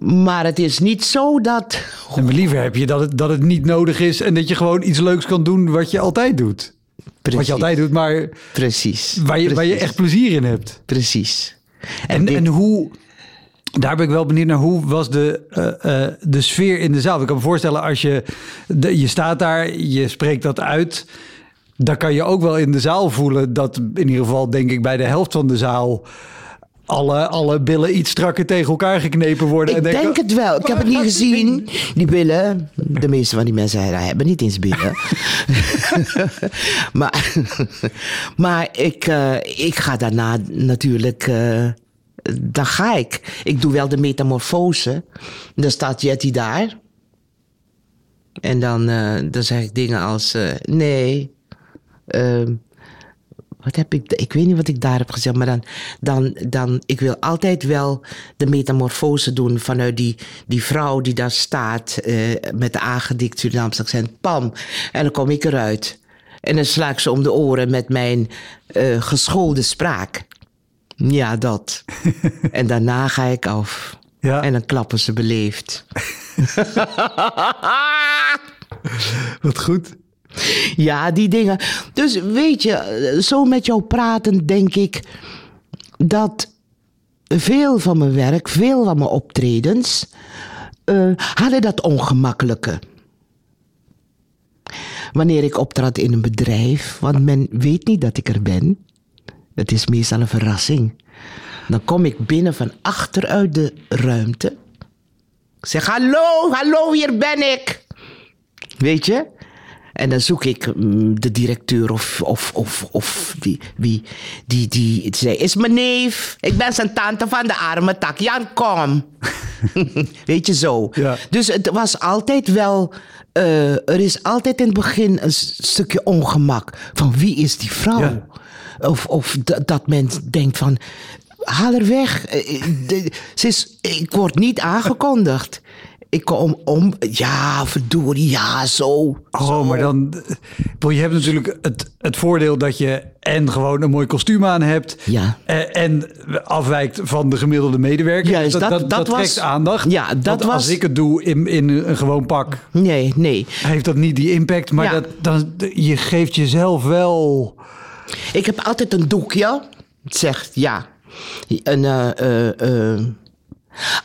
Maar het is niet zo dat. En liever heb je dat het, dat het niet nodig is en dat je gewoon iets leuks kan doen wat je altijd doet. Wat je altijd doet, maar Precies. waar je, waar je echt plezier in hebt. Precies. En, dit- en hoe, daar ben ik wel benieuwd naar, hoe was de, eh, eh, de sfeer in de zaal? Ik kan me voorstellen, als je, de, je staat daar, je spreekt dat uit, dan kan je ook wel in de zaal voelen dat in ieder geval, denk ik, bij de helft van de zaal alle, alle billen iets strakker tegen elkaar geknepen worden. Ik en denk het wel. Ik heb het niet gezien. Die billen, de meeste van die mensen hebben niet eens billen. maar maar ik, eh, ik ga daarna natuurlijk. eh, dan ga ik. Ik doe wel de metamorfose. Dan staat Jetty daar. En dan, eh, dan zeg ik dingen als: nee. Wat heb ik, ik weet niet wat ik daar heb gezegd, maar dan, dan, dan, ik wil altijd wel de metamorfose doen vanuit die, die vrouw die daar staat eh, met de aangedikt Surinaamse accent, pam, en dan kom ik eruit. En dan sla ik ze om de oren met mijn eh, geschoolde spraak. Ja, dat. en daarna ga ik af. Ja. En dan klappen ze beleefd. Wat goed. Ja, die dingen. Dus weet je, zo met jou praten denk ik dat veel van mijn werk, veel van mijn optredens, eh, hadden dat ongemakkelijke. Wanneer ik optrad in een bedrijf, want men weet niet dat ik er ben. Het is meestal een verrassing. Dan kom ik binnen van achteruit de ruimte. Ik zeg, hallo, hallo, hier ben ik. Weet je? En dan zoek ik mm, de directeur of, of, of, of die, wie, die, die zei, is mijn neef. Ik ben zijn tante van de arme tak. Jan, kom. Weet je zo. Ja. Dus het was altijd wel, eh, er is altijd in het begin een stukje ongemak. Van wie is die vrouw? Ja. Of, of dat men denkt van, haal er weg. Eh, eh, de- ze is, ik word niet aangekondigd. Ik kom om, ja, verdorie, ja, zo. Oh, maar dan. Je hebt natuurlijk het, het voordeel dat je en gewoon een mooi kostuum aan hebt. Ja. En, en afwijkt van de gemiddelde medewerker. Juist, dat- dat, dat was- trekt aandacht. Ja, dat Want was- Als ik het doe in, in een gewoon pak, Nee, nee. heeft dat niet die impact. Maar Ja. dat, dan, je geeft jezelf wel. Ik heb altijd een doekje. Zegt ja. Een, eh, eh, eh.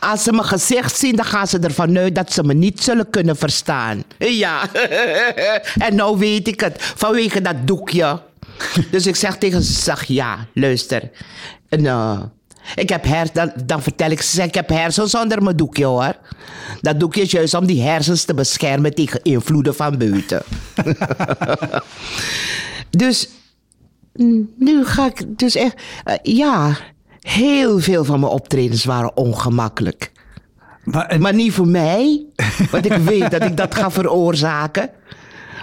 Als ze mijn gezicht zien, dan gaan ze ervan uit dat ze me niet zullen kunnen verstaan. Ja. en nou weet ik het, vanwege dat doekje. dus ik zeg tegen ze, zeg ja, luister. En, eh, ik heb hers, dan, dan vertel ik ze, ik heb hersens onder mijn doekje hoor. Dat doekje is juist om die hersens te beschermen tegen invloeden van buiten. dus Mm, nu ga ik dus echt. eh, ja, heel veel van mijn optredens waren ongemakkelijk. Maar, en, Maar niet voor mij, want ik weet dat ik dat ga veroorzaken.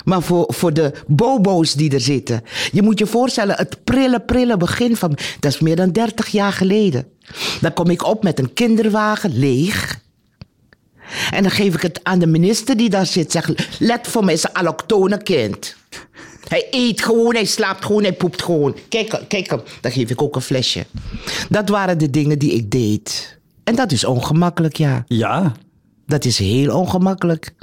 Maar voor, voor de bobo's die er zitten. Je moet je voorstellen, het prille, prille begin van. Dat is meer dan 30 jaar geleden. Dan kom ik op met een kinderwagen leeg. En dan geef ik het aan de minister die daar zit. Zeg, let voor mij, is een allochtone kind. Hij eet gewoon, hij slaapt gewoon, hij poept gewoon. Kijk, kijk hem. Dan geef ik ook een flesje. Dat waren de dingen die ik deed. En dat is ongemakkelijk, ja. ja. Dat is heel ongemakkelijk.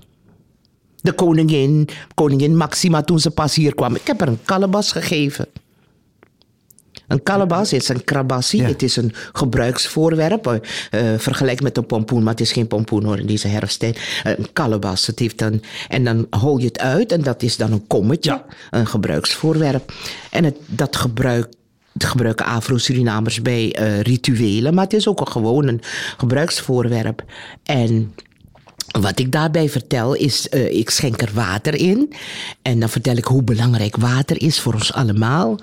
De koningin, koningin Maxima, toen ze pas hier kwam, ik heb haar een kalebas gegeven. Een kalebas is een krabassie. Ja. Het is een gebruiksvoorwerp. eh, vergelijk met een pompoen, maar het is geen pompoen hoor in deze herfsttijd. Eh, een kalebas. Het heeft een, en dan hol je het uit en dat is dan een kommetje. Ja. Een gebruiksvoorwerp. En het, dat gebruik, het gebruiken Afro-Surinamers bij eh, rituelen. Maar het is ook een gewoon een gebruiksvoorwerp. En wat ik daarbij vertel is, eh, ik schenk er water in. En dan vertel ik hoe belangrijk water is voor ons allemaal.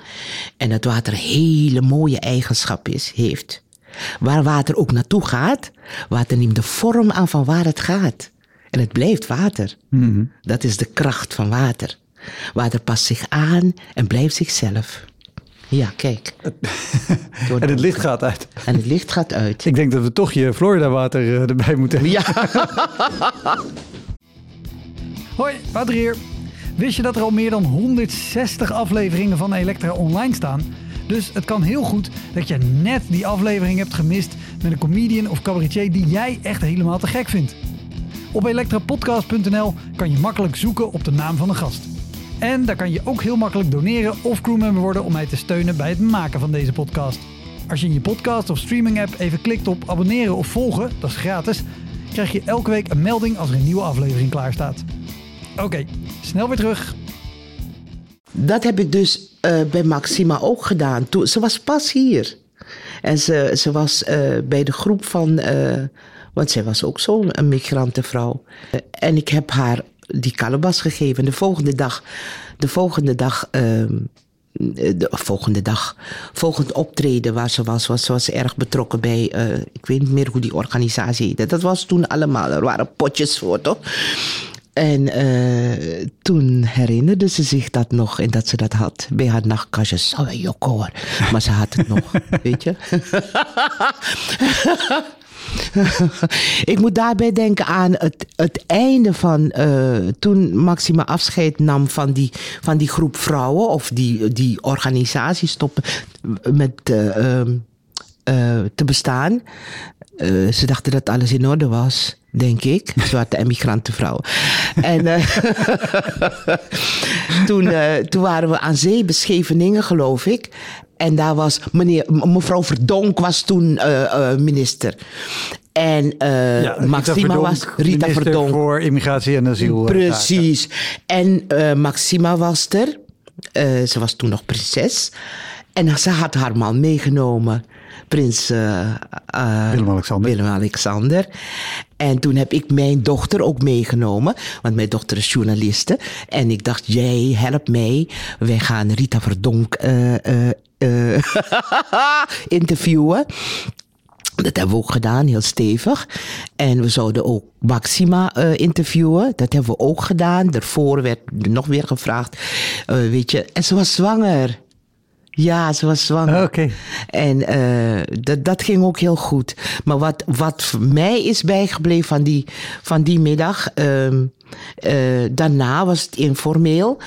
En dat water hele mooie eigenschappen is, heeft. Waar water ook naartoe gaat, water neemt de vorm aan van waar het gaat. En het blijft water. Dat is de kracht van water. Water past zich aan en blijft zichzelf. Ja, kijk. En het licht gaat uit. En het licht gaat uit. Ik denk dat we toch je Florida water eh, erbij moeten hebben. Ja. Hoi, Wouter hier. Wist je dat er al meer dan 160 afleveringen van Elektra online staan? Dus het kan heel goed dat je net die aflevering hebt gemist met een comedian of cabaretier die jij echt helemaal te gek vindt. Op elektrapodcast.nl kan je makkelijk zoeken op de naam van de gast. En daar kan je ook heel makkelijk doneren of crewmember worden om mij te steunen bij het maken van deze podcast. Als je in je podcast of streaming app even klikt op abonneren of volgen, dat is gratis, krijg je elke week een melding als er een nieuwe aflevering klaar staat. Oké, snel weer terug. Dat heb ik dus eh, bij Maxima ook gedaan. Toen, ze was pas hier. En ze, ze was eh, bij de groep van... eh, want zij was ook zo'n migrantenvrouw. En ik heb haar die kalebas gegeven. De volgende dag... De volgende dag... ehm, de volgende dag, volgend optreden waar ze was, was ze was erg betrokken bij, eh, ik weet niet meer hoe die organisatie heette. Dat was toen allemaal, er waren potjes voor, toch? En eh, toen herinnerde ze zich dat nog en dat ze dat had bij haar nachtkastje. Zo een jok hoor. Maar ze had het nog, weet je. Ik moet daarbij denken aan het, het einde van eh, toen Maxima afscheid nam van die, van die groep vrouwen of die, die organisatie stoppen met eh, ehm, eh, te bestaan. Eh, ze dachten dat alles in orde was, denk ik. Zwarte en eh, toen, eh, toen waren we aan zee, bij geloof ik. En daar was meneer, mevrouw Verdonk was toen eh, eh, minister. En Rita Maxima Verdonk, was Rita Verdonk. voor immigratie en asiel. Precies. En Maxima was er. Ze was toen nog prinses. En ze had haar man meegenomen. Prins eh, Willem-Alexander. Willem-Alexander. En toen heb ik mijn dochter ook meegenomen. Want mijn dochter is journaliste. En ik dacht, jij help mij. Wij gaan Rita Verdonk eh, interviewen. Dat hebben we ook gedaan, heel stevig. En we zouden ook Maxima interviewen. Dat hebben we ook gedaan. Daarvoor werd er nog weer gevraagd. weet je, en ze was zwanger. Ja, ze was zwanger. Ah, Oké. En eh, dat, dat ging ook heel goed. Maar wat, wat voor mij is bijgebleven van die, van die middag. ehm, eh, daarna was het informeel.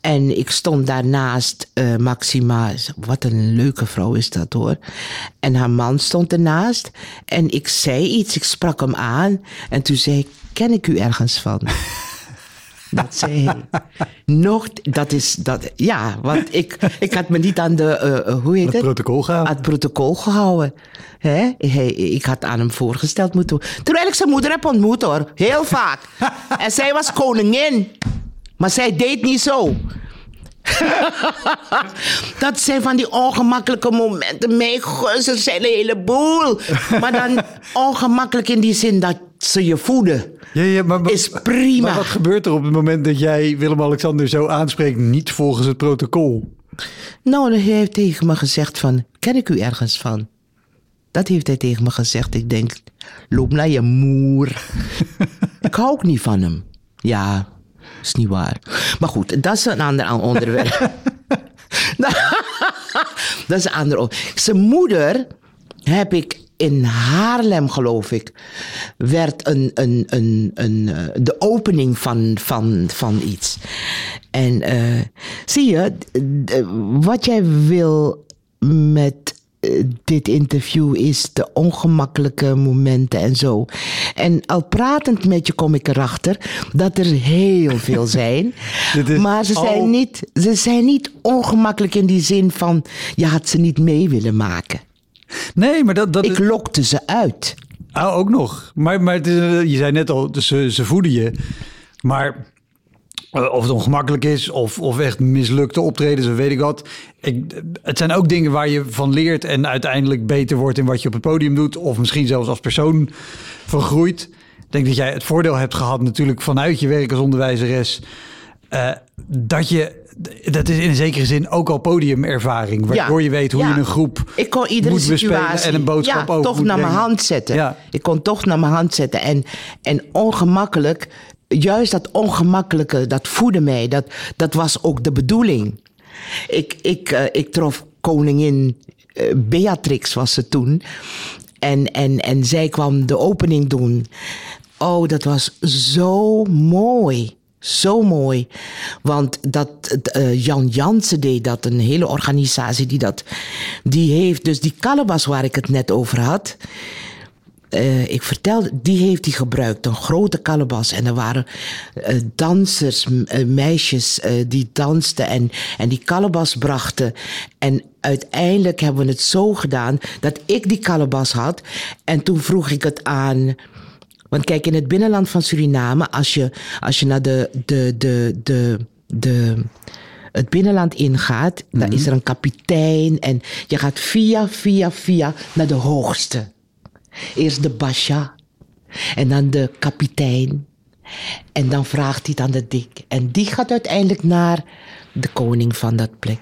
En ik stond daarnaast eh, Maxima. Wat een leuke vrouw is dat hoor. En haar man stond ernaast. En ik zei iets, ik sprak hem aan. En toen zei ik: Ken ik u ergens van? Dat zei hij. Nog, dat is, dat, ja, want ik, ik had me niet aan de, eh, eh, hoe heet Het het? protocol. Aan het protocol gehouden. Hè? Hij, ik had aan hem voorgesteld moeten worden. Terwijl ik zijn moeder heb ontmoet hoor, heel vaak. en zij was koningin. Maar zij deed niet zo. dat zijn van die ongemakkelijke momenten. Mijn gus, er zijn een heleboel. Maar dan ongemakkelijk in die zin dat ze je voeden. Ja, ja, maar, maar- Is prima. Maar wat gebeurt er op het moment dat jij Willem-Alexander zo aanspreekt, niet volgens het protocol? Nou, hij heeft tegen me gezegd van, ken ik u ergens van? Dat heeft hij tegen me gezegd. Ik denk, loop naar je moer. ik hou ook niet van hem. Ja, is niet waar. Maar goed, dat is een ander onderwerp. dat is een ander onderwerp. Zijn moeder heb ik in Haarlem, geloof ik, werd een, een, een, een, eh, de opening van, van, van iets. En eh, zie je, wat jij wil met eh, dit interview is de ongemakkelijke momenten en zo. En al pratend met je kom ik erachter dat er heel veel zijn. Maar ze zijn, al- niet, ze zijn niet ongemakkelijk in die zin van je had ze niet mee willen maken. Nee, maar dat, dat Ik lokte ze uit. Ah, ook nog. Maar, maar je zei net al, ze, ze voeden je. Maar eh, of het ongemakkelijk is of, of echt mislukte optredens, of weet ik wat. Ik, het zijn ook dingen waar je van leert en uiteindelijk beter wordt in wat je op het podium doet. Of misschien zelfs als persoon van groeit. Ik denk dat jij het voordeel hebt gehad natuurlijk vanuit je werk als onderwijzeres. eh, dat je, dat is in een zekere zin ook al podiumervaring. Waardoor je weet hoe ja. je een groep ik kon iedere moet bespelen situatie en een boodschap ja, ook toch naar mijn hand zetten. Ja. Ik kon toch naar mijn hand zetten. En, en ongemakkelijk juist dat ongemakkelijke, dat voedde mij. Dat, dat was ook de bedoeling. Ik, ik, uh, ik trof koningin uh, Beatrix, was ze toen. En, en, en zij kwam de opening doen. Oh, dat was zo mooi. Zo mooi. Want dat, uh, Jan Jansen deed dat, een hele organisatie die dat. Die heeft dus die kalebas waar ik het net over had. Uh, ik vertelde, die heeft hij gebruikt, een grote kalebas. En er waren uh, dansers, meisjes die dansten en, en die kalebas brachten. En uiteindelijk hebben we het zo gedaan dat ik die kalebas had. En toen vroeg ik het aan. Want kijk, in het binnenland van Suriname, als je, als je naar de, de, de, de, de, het binnenland ingaat, mm -hmm. dan is er een kapitein. En je gaat via, via, via naar de hoogste. Eerst de basha en dan de kapitein. En dan vraagt hij dan de dik. En die gaat uiteindelijk naar de koning van dat plek.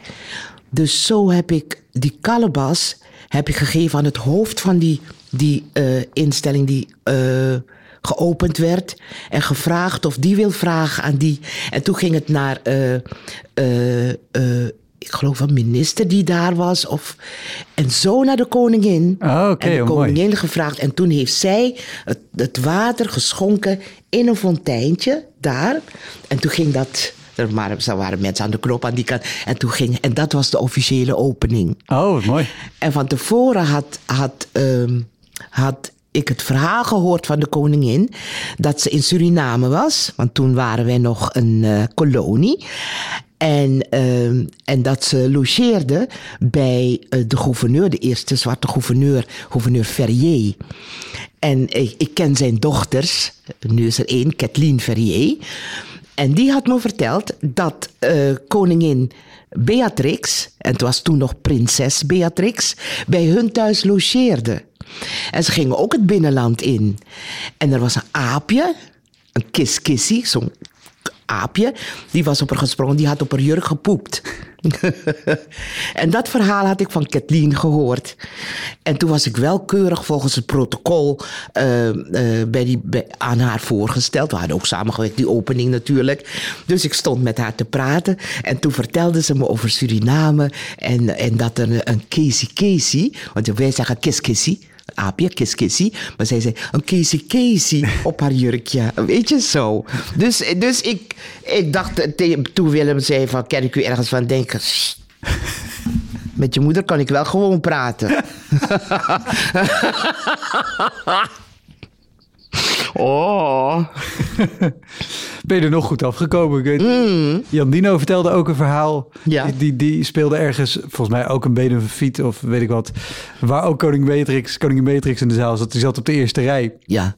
Dus zo heb ik die kalebas heb ik gegeven aan het hoofd van die, die uh, instelling die uh, geopend werd. En gevraagd of die wil vragen aan die. En toen ging het naar uh, ik geloof een minister die daar was. Of, en zo naar de koningin. Oh, okay, en de oh, koningin mooi. gevraagd. En toen heeft zij het, het, water geschonken in een fonteintje daar. En toen ging dat. Er waren, er waren mensen aan de knop aan die kant. En, toen ging, en dat was de officiële opening. Oh, mooi. En van tevoren had, had, um, had ik het verhaal gehoord van de koningin dat ze in Suriname was. Want toen waren wij nog een uh, kolonie. En, uh, en dat ze logeerde bij uh, de gouverneur, de eerste zwarte gouverneur, gouverneur Ferrier. En ik, ik ken zijn dochters, nu is er één, Kathleen Ferrier. En die had me verteld dat koningin Beatrix, en het was toen nog prinses Beatrix, bij hun thuis logeerde. En ze gingen ook het binnenland in. En er was een aapje, een kiskissie, zo'n aapje, die was op haar gesprongen, die had op haar jurk gepoept. en dat verhaal had ik van Kathleen gehoord. En toen was ik wel keurig volgens het protocol uh, uh, bij aan haar voorgesteld. We hadden ook samengewerkt, die opening natuurlijk. Dus ik stond met haar te praten. En toen vertelde ze me over Suriname. En, en dat een, Casey Casey, want wij zeggen Kiss aapje, Kiss Kissy. Maar zij zei een Casey Casey op haar jurkje. Weet je zo. Dus, dus ik, ik dacht, toen Willem zei van, kan ik u ergens van denken? Met je moeder kan ik wel gewoon praten. oh. Ben je er nog goed afgekomen? Ik weet, mm. Jan Dino vertelde ook een verhaal. Ja. Die, die, die speelde ergens, volgens mij ook een benefiet of weet ik wat. Waar ook koning Beatrix, koningin Beatrix in de zaal zat. Die zat op de eerste rij. Ja.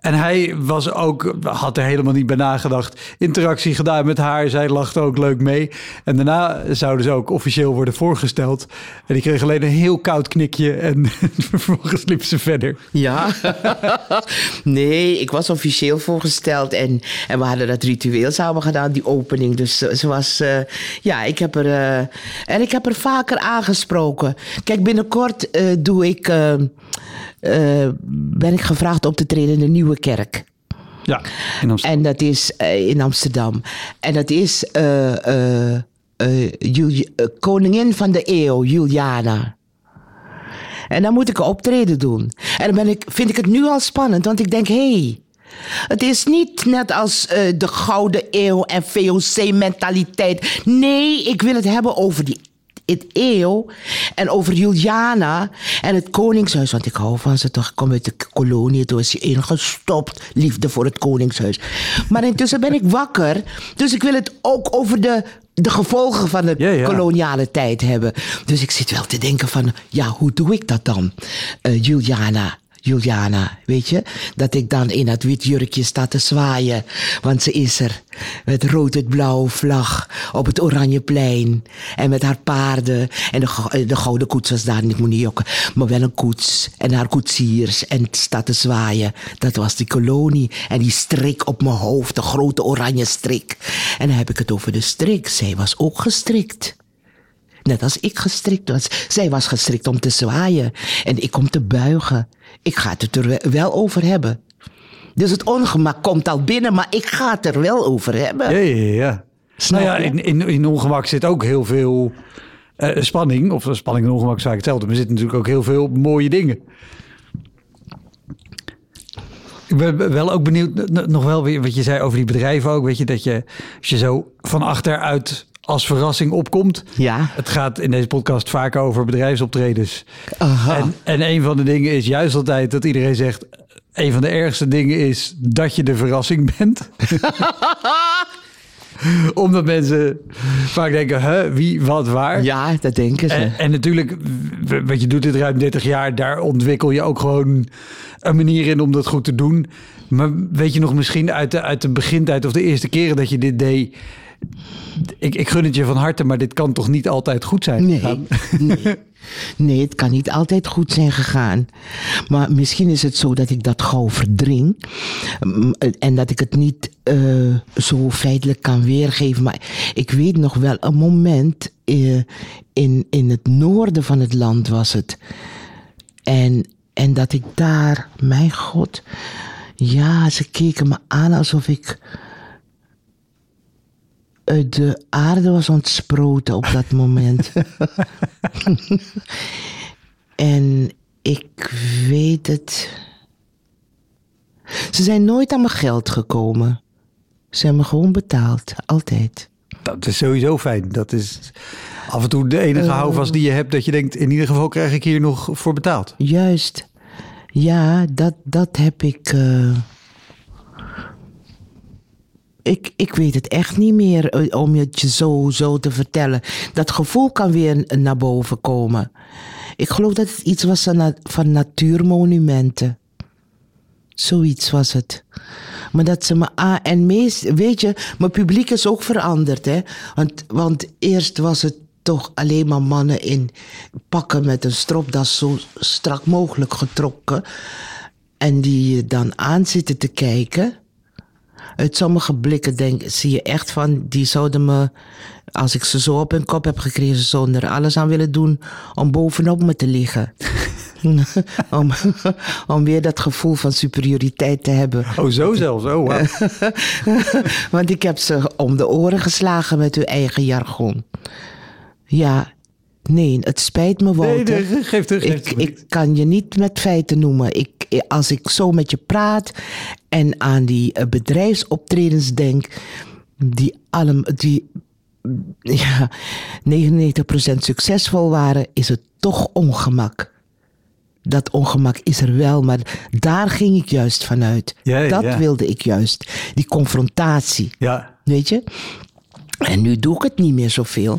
En hij was ook, had er helemaal niet bij nagedacht. Interactie gedaan met haar. Zij lachte ook leuk mee. En daarna zouden ze ook officieel worden voorgesteld. En die kreeg alleen een heel koud knikje. En vervolgens liep ze verder. Ja. nee, ik was officieel voorgesteld. En, en we hadden dat ritueel samen gedaan, die opening. Dus ze was, uh, ja, ik heb er. Uh, en ik heb er vaker aangesproken. Kijk, binnenkort uh, doe ik. Uh, ben ik gevraagd op te treden in de Nieuwe Kerk. Ja, in Amsterdam. En dat is uh, in Amsterdam. En dat is Juli koningin van de eeuw, Juliana. En dan moet ik een optreden doen. En dan ben ik, vind ik het nu al spannend, want ik denk, hé. Hey, het is niet net als uh, de Gouden Eeuw en VOC-mentaliteit. Nee, ik wil het hebben over die het eeuw en over Juliana en het koningshuis. Want ik hou van ze toch. Ik kom uit de kolonie, toen is je ingestopt. Liefde voor het koningshuis. Maar intussen ben ik wakker. Dus ik wil het ook over de, de gevolgen van de ja, ja. koloniale tijd hebben. Dus ik zit wel te denken van, ja, hoe doe ik dat dan? Uh, Juliana. Juliana, weet je? Dat ik dan in dat wit jurkje sta te zwaaien. Want ze is er. Met rood-wit-blauwe vlag op het Oranjeplein. En met haar paarden. En de, de gouden koets was daar, ik moet niet jokken. Maar wel een koets. En haar koetsiers. En staat te zwaaien. Dat was die kolonie. En die strik op mijn hoofd. De grote oranje strik. En dan heb ik het over de strik. Zij was ook gestrikt. Net als ik gestrikt was. Zij was gestrikt om te zwaaien. En ik om te buigen. Ik ga het er wel over hebben. Dus het ongemak komt al binnen, maar ik ga het er wel over hebben. Ja, ja, ja. Snap nou ja, in, in, in ongemak zit ook heel veel eh, spanning. Of spanning en ongemak is eigenlijk hetzelfde. Maar er zitten natuurlijk ook heel veel mooie dingen. Ik ben wel ook benieuwd, nog wel weer wat je zei over die bedrijven ook. Weet je, dat je als je zo van achteruit als verrassing opkomt. Ja. Het gaat in deze podcast vaak over bedrijfsoptredens. Aha. En, en een van de dingen is juist altijd dat iedereen zegt... een van de ergste dingen is dat je de verrassing bent. Omdat mensen vaak denken, huh, wie, wat, waar. Ja, dat denken ze. En, en natuurlijk, wat je doet dit ruim 30 jaar... daar ontwikkel je ook gewoon een manier in om dat goed te doen. Maar weet je nog misschien uit de, uit de begintijd of de eerste keren dat je dit deed... Ik, ik gun het je van harte, maar dit kan toch niet altijd goed zijn Nee, gegaan? nee. nee, het kan niet altijd goed zijn gegaan. Maar misschien is het zo dat ik dat gauw verdring. Mm, En dat ik het niet eh, zo feitelijk kan weergeven. Maar ik weet nog wel een moment. eh, in, in het noorden van het land was het. En, en dat ik daar, mijn god. Ja, ze keken me aan alsof ik uit de aarde was ontsproten op dat moment. en ik weet het. Ze zijn nooit aan mijn geld gekomen. Ze hebben me gewoon betaald, altijd. Dat is sowieso fijn. Dat is af en toe de enige houvast die je hebt... dat je denkt, in ieder geval krijg ik hier nog voor betaald. Juist. Ja, dat, dat heb ik. eh, Ik, ik weet het echt niet meer eh, om het je zo, zo te vertellen. Dat gevoel kan weer naar boven komen. Ik geloof dat het iets was van, van natuurmonumenten. Zoiets was het. Maar dat ze me aan. En meest, weet je, mijn publiek is ook veranderd, hè? Want, want eerst was het toch alleen maar mannen in pakken met een stropdas zo strak mogelijk getrokken. En die dan aan zitten te kijken. Uit sommige blikken denk, zie je echt van, die zouden me, als ik ze zo op hun kop heb gekregen, zouden er alles aan willen doen om bovenop me te liggen. om, om weer dat gevoel van superioriteit te hebben. Oh, zo zelfs. Oh. Want ik heb ze om de oren geslagen met hun eigen jargon. Ja, nee, het spijt me, Nee, Walter. nee, geef terug. Ik, ik kan je niet met feiten noemen. Ik, als ik zo met je praat en aan die eh, bedrijfsoptredens denk, die, allem, die ja, 99% succesvol waren, is het toch ongemak. Dat ongemak is er wel, maar daar ging ik juist vanuit. Ja, dat ja. wilde ik juist. Die confrontatie. Ja, Weet je? En nu doe ik het niet meer zoveel.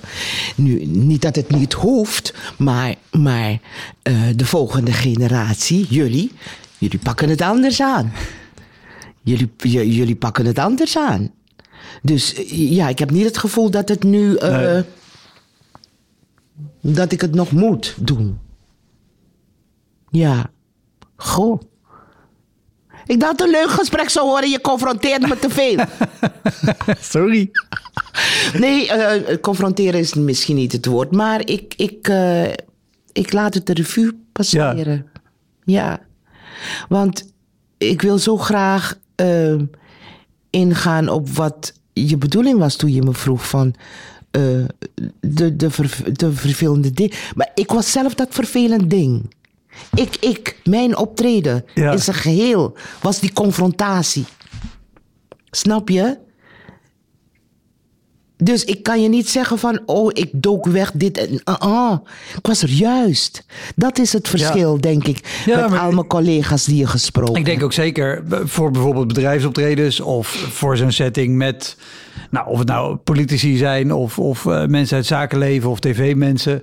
Nu, niet dat het niet hoeft, maar, maar eh, de volgende generatie, jullie, jullie pakken het anders aan. Jullie, jullie pakken het anders aan. Dus ja, ik heb niet het gevoel dat het nu. eh, Nee. dat ik het nog moet doen. Ja. Goh. Ik dacht een leuk gesprek zou worden, je confronteert me te veel. sorry. Nee, eh, confronteren is misschien niet het woord, maar ik, ik, eh, ik laat het de revue passeren. Ja. Want ik wil zo graag eh, ingaan op wat je bedoeling was toen je me vroeg van de, de, ver- de vervelende ding. Maar ik was zelf dat vervelend ding. Ik, ik, mijn optreden Ja. in zijn geheel was die confrontatie. Snap je? Dus ik kan je niet zeggen van, oh, ik dook weg dit en ah, ah. Ik was er juist. Dat is het verschil, denk ik, Ja, met maar- al mijn collega's die je gesproken Ik denk ook zeker eh, voor bijvoorbeeld bedrijfsoptredens of voor zo'n setting met, nou, of het nou politici zijn of, of eh, mensen uit zakenleven of tv-mensen.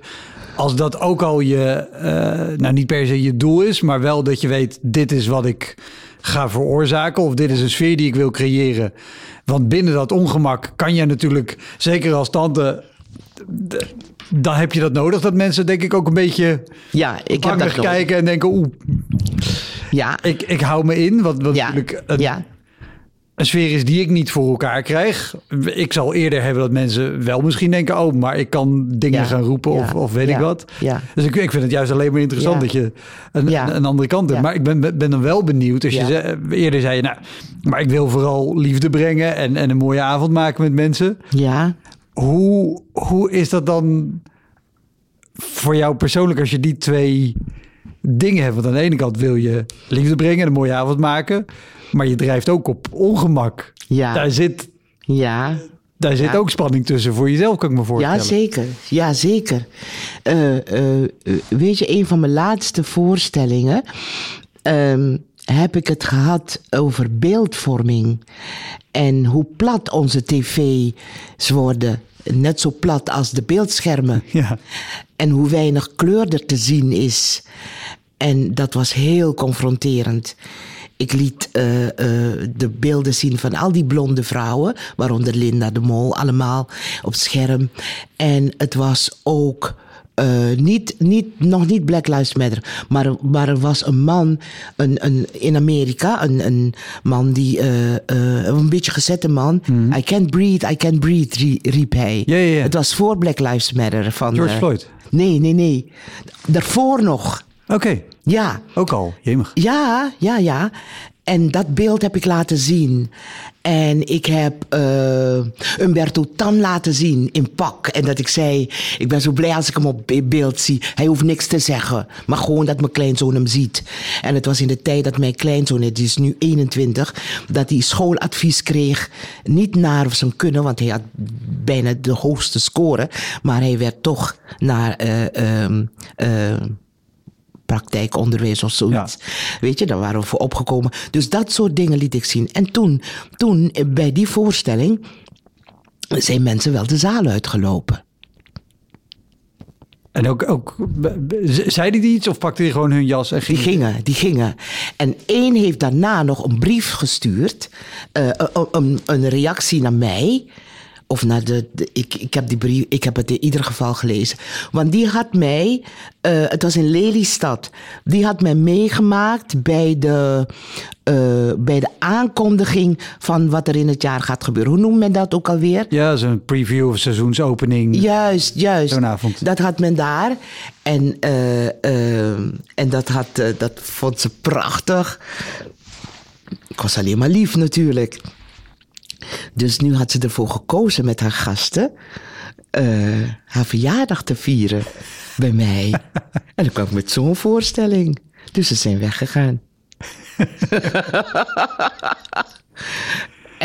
Als dat ook al je, eh, nou niet per se je doel is, maar wel dat je weet, dit is wat ik ga veroorzaken of dit is een sfeer die ik wil creëren. Want binnen dat ongemak kan je natuurlijk, zeker als tante, dan heb je dat nodig. Dat mensen denk ik ook een beetje Ja, ik heb dat nodig. kijken en denken, oeh, Ja, ik, ik hou me in. Want, want ja, natuurlijk, een- ja. Een sfeer is die ik niet voor elkaar krijg. Ik zal eerder hebben dat mensen wel misschien denken... oh, maar ik kan dingen Ja, gaan roepen of, ja, of weet ja, ik wat. ja. Dus ik, ik vind het juist alleen maar interessant dat je een, andere kant hebt. Maar ik ben, ben dan wel benieuwd. Als je ze- eerder zei je, nou, maar ik wil vooral liefde brengen... en, en een mooie avond maken met mensen. Ja. Hoe, hoe is dat dan voor jou persoonlijk als je die twee dingen hebt? Want aan de ene kant wil je liefde brengen en een mooie avond maken... maar je drijft ook op ongemak. Ja. Daar zit, Ja. daar zit Ja. ook spanning tussen voor jezelf, kan ik me voorstellen. Ja, zeker. Ja, zeker. Eh, eh, eh, weet je, een van mijn laatste voorstellingen ehm, heb ik het gehad over beeldvorming. En hoe plat onze tv's worden. Net zo plat als de beeldschermen. Ja. En hoe weinig kleur er te zien is. En dat was heel confronterend. Ik liet eh, eh, de beelden zien van al die blonde vrouwen, waaronder Linda de Mol, allemaal op scherm. En het was ook eh, niet, niet, nog niet Black Lives Matter, maar, er- maar er was een man een, een, in Amerika, een, een man die, een beetje gezette man. I can't breathe, I can't breathe, rie- riep hij. Ja, ja, ja. Het was voor Black Lives Matter. Van, George Floyd. Nee, nee, nee. Daarvoor nog. Oké, Ja. ook al. Jemig. Ja, ja, ja. En dat beeld heb ik laten zien. En ik heb eh Umberto Tan laten zien in pak. En dat ik zei, ik ben zo blij als ik hem op be- beeld zie. Hij hoeft niks te zeggen, maar gewoon dat mijn kleinzoon hem ziet. En het was in de tijd dat mijn kleinzoon, die is nu 21, dat hij schooladvies kreeg. Niet naar zijn kunnen, want hij had bijna de hoogste score. Maar hij werd toch naar... ehm, eh, praktijkonderwijs of zoiets. Weet je, daar waren we voor opgekomen. Dus dat soort dingen liet ik zien. En toen, toen eh, bij die voorstelling zijn mensen wel de zaal uitgelopen. En ook, ook z- zei die iets of pakte die gewoon hun jas en ging? Die gingen, die gingen. En één heeft daarna nog een brief gestuurd. een- een, een reactie naar mij. Of naar de. de- ik, ik, heb die brief, ik heb het in ieder geval gelezen. Want die had mij. eh, het was in Lelystad. Die had mij meegemaakt bij de. eh, bij de aankondiging van wat er in het jaar gaat gebeuren. Hoe noemt men dat ook alweer? Ja, zo'n preview of seizoensopening. Juist, juist. Zo'n avond. Dat had men daar. En, eh, en dat, had, dat vond ze prachtig. Ik was alleen maar lief natuurlijk. Dus nu had ze ervoor gekozen met haar gasten eh, haar verjaardag te vieren bij mij. en dan kwam ik met zo'n voorstelling. Dus ze zijn weggegaan.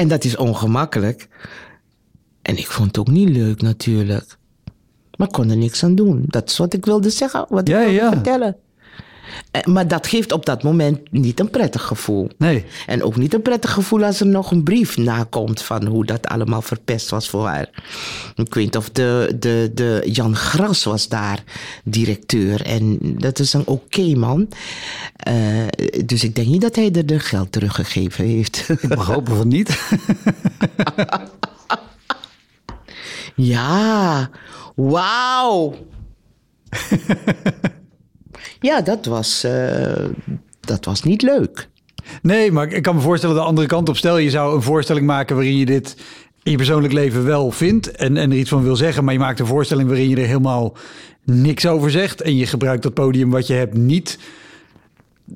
en dat is ongemakkelijk. En ik vond het ook niet leuk natuurlijk. Maar ik kon er niks aan doen. Dat is wat ik wilde zeggen, wat Ja, ik wilde ja. vertellen. Eh, Maar dat geeft op dat moment niet een prettig gevoel. Nee. En ook niet een prettig gevoel als er nog een brief nakomt van hoe dat allemaal verpest was voor haar. Ik weet niet of de, de, de Jan Gras was daar directeur. En dat is een oké man. Eh, dus ik denk niet dat hij er de geld teruggegeven heeft. Ik mag hopen van niet. Ja, wauw. ja, dat was, eh, dat was niet leuk. Nee, maar ik kan me voorstellen de andere kant op. Stel, je zou een voorstelling maken waarin je dit in je persoonlijk leven wel vindt en, en er iets van wil zeggen, maar je maakt een voorstelling waarin je er helemaal niks over zegt en je gebruikt dat podium wat je hebt niet.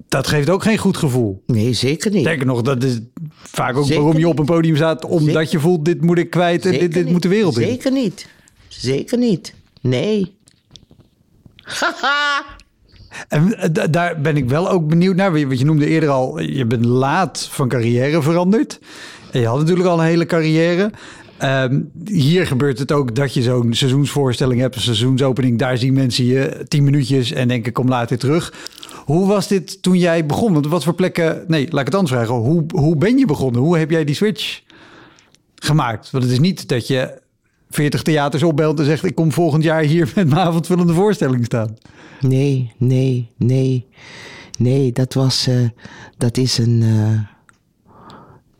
Dat geeft ook geen goed gevoel. Nee, zeker niet. Sterker nog, dat is vaak ook Zeker waarom je op een podium staat, omdat Zeker. je voelt, dit moet ik kwijt en dit, Zeker dit moet de wereld in. Zeker niet. Zeker niet. Nee. Haha. En eh, da- daar ben ik wel ook benieuwd naar. Want je noemde eerder al, je bent laat van carrière veranderd. En je had natuurlijk al een hele carrière. Ehm, hier gebeurt het ook dat je zo'n seizoensvoorstelling hebt, een seizoensopening. Daar zien mensen je tien minuutjes en denken, kom later terug. Hoe was dit toen jij begon? Want wat voor plekken... Nee, laat ik het anders vragen. Hoe, hoe ben je begonnen? Hoe heb jij die switch gemaakt? Want het is niet dat je 40 theaters opbelt en zegt... ik kom volgend jaar hier met mijn avondvullende voorstelling staan. Nee, nee, nee. Nee, dat was. eh, dat is een. eh,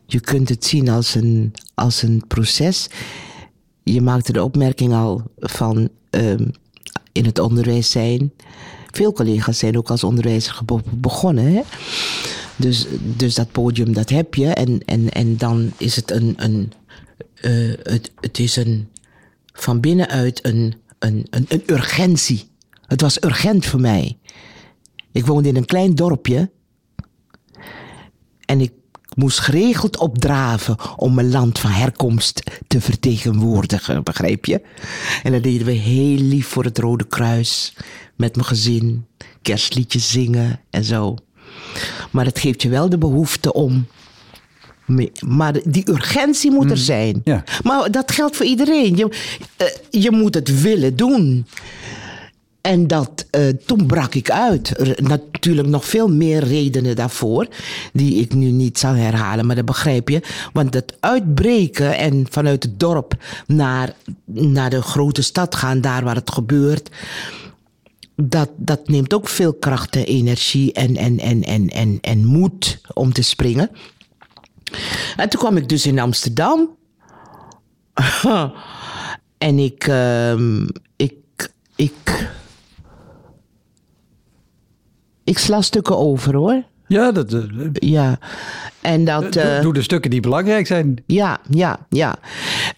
je kunt het zien als een, als een proces. Je maakte de opmerking al van. ehm, in het onderwijs zijn. Veel collega's zijn ook als onderwijzer begonnen. Hè? Dus, dus dat podium, dat heb je. En, en, en dan is het een. een eh, het, het is een. Van binnenuit een, een, een, een urgentie. Het was urgent voor mij. Ik woonde in een klein dorpje. En ik moest geregeld opdraven om mijn land van herkomst te vertegenwoordigen, begrijp je? En dat deden we heel lief voor het Rode Kruis, met mijn gezin, kerstliedjes zingen en zo. Maar het geeft je wel de behoefte om. Maar die urgentie moet er zijn. ja. Maar dat geldt voor iedereen. Je, eh, je moet het willen doen. En dat, eh, toen brak ik uit. Er, natuurlijk nog veel meer redenen daarvoor, die ik nu niet zal herhalen, maar dat begrijp je. Want het uitbreken en vanuit het dorp naar, naar de grote stad gaan, daar waar het gebeurt, dat, dat neemt ook veel kracht en energie en, en, en, en, en, en moed om te springen. En toen kwam ik dus in Amsterdam. en ik, uh, ik, ik ik sla stukken over hoor. Ja, dat, uh, ja. En dat, uh, doe de stukken die belangrijk zijn. Ja, ja, ja.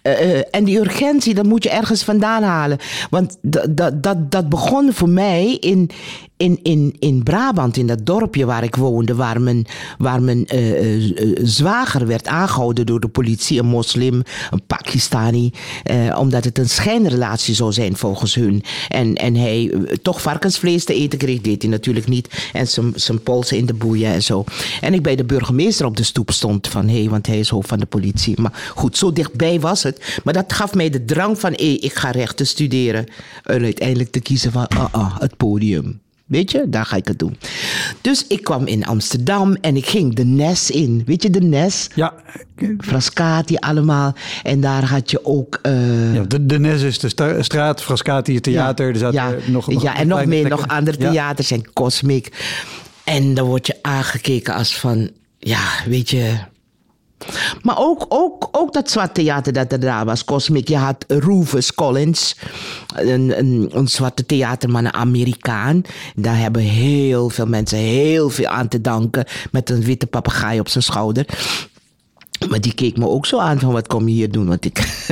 Uh, en die urgentie, dat moet je ergens vandaan halen. Want dat, dat, dat begon voor mij in, in, in, in Brabant, in dat dorpje waar ik woonde, waar mijn, waar mijn uh, uh, zwager werd aangehouden door de politie, een moslim, een Pakistani, uh, omdat het een schijnrelatie zou zijn volgens hun. En, en hij toch varkensvlees te eten kreeg, deed hij natuurlijk niet. En zijn, polsen in de boeien en zo. En ik bij de burgemeester op de stoep stond van hé, hey, want hij is hoofd van de politie. Maar goed, zo dichtbij was het. Maar dat gaf mij de drang van hé, ik ga rechten studeren. En uiteindelijk te kiezen van ah, ah, het podium. Weet je, daar ga ik het doen. Dus ik kwam in Amsterdam en ik ging de Nes in. Weet je, de Nes? Ja. Frascati allemaal. En daar had je ook... Uh... Ja, de, de Nes is de straat, Frascati het theater. Ja, er zaten ja, nog, nog ja en nog meer, nog andere theaters en Cosmic. En dan word je aangekeken als van... Ja, weet je... Maar ook, ook, ook dat zwarte theater dat er daar was, Cosmic. Je had Rufus Collins, een, een, een zwarte theaterman, een Amerikaan. Daar hebben heel veel mensen heel veel aan te danken. Met een witte papegaai op zijn schouder. Maar die keek me ook zo aan van wat kom je hier doen? Want ik.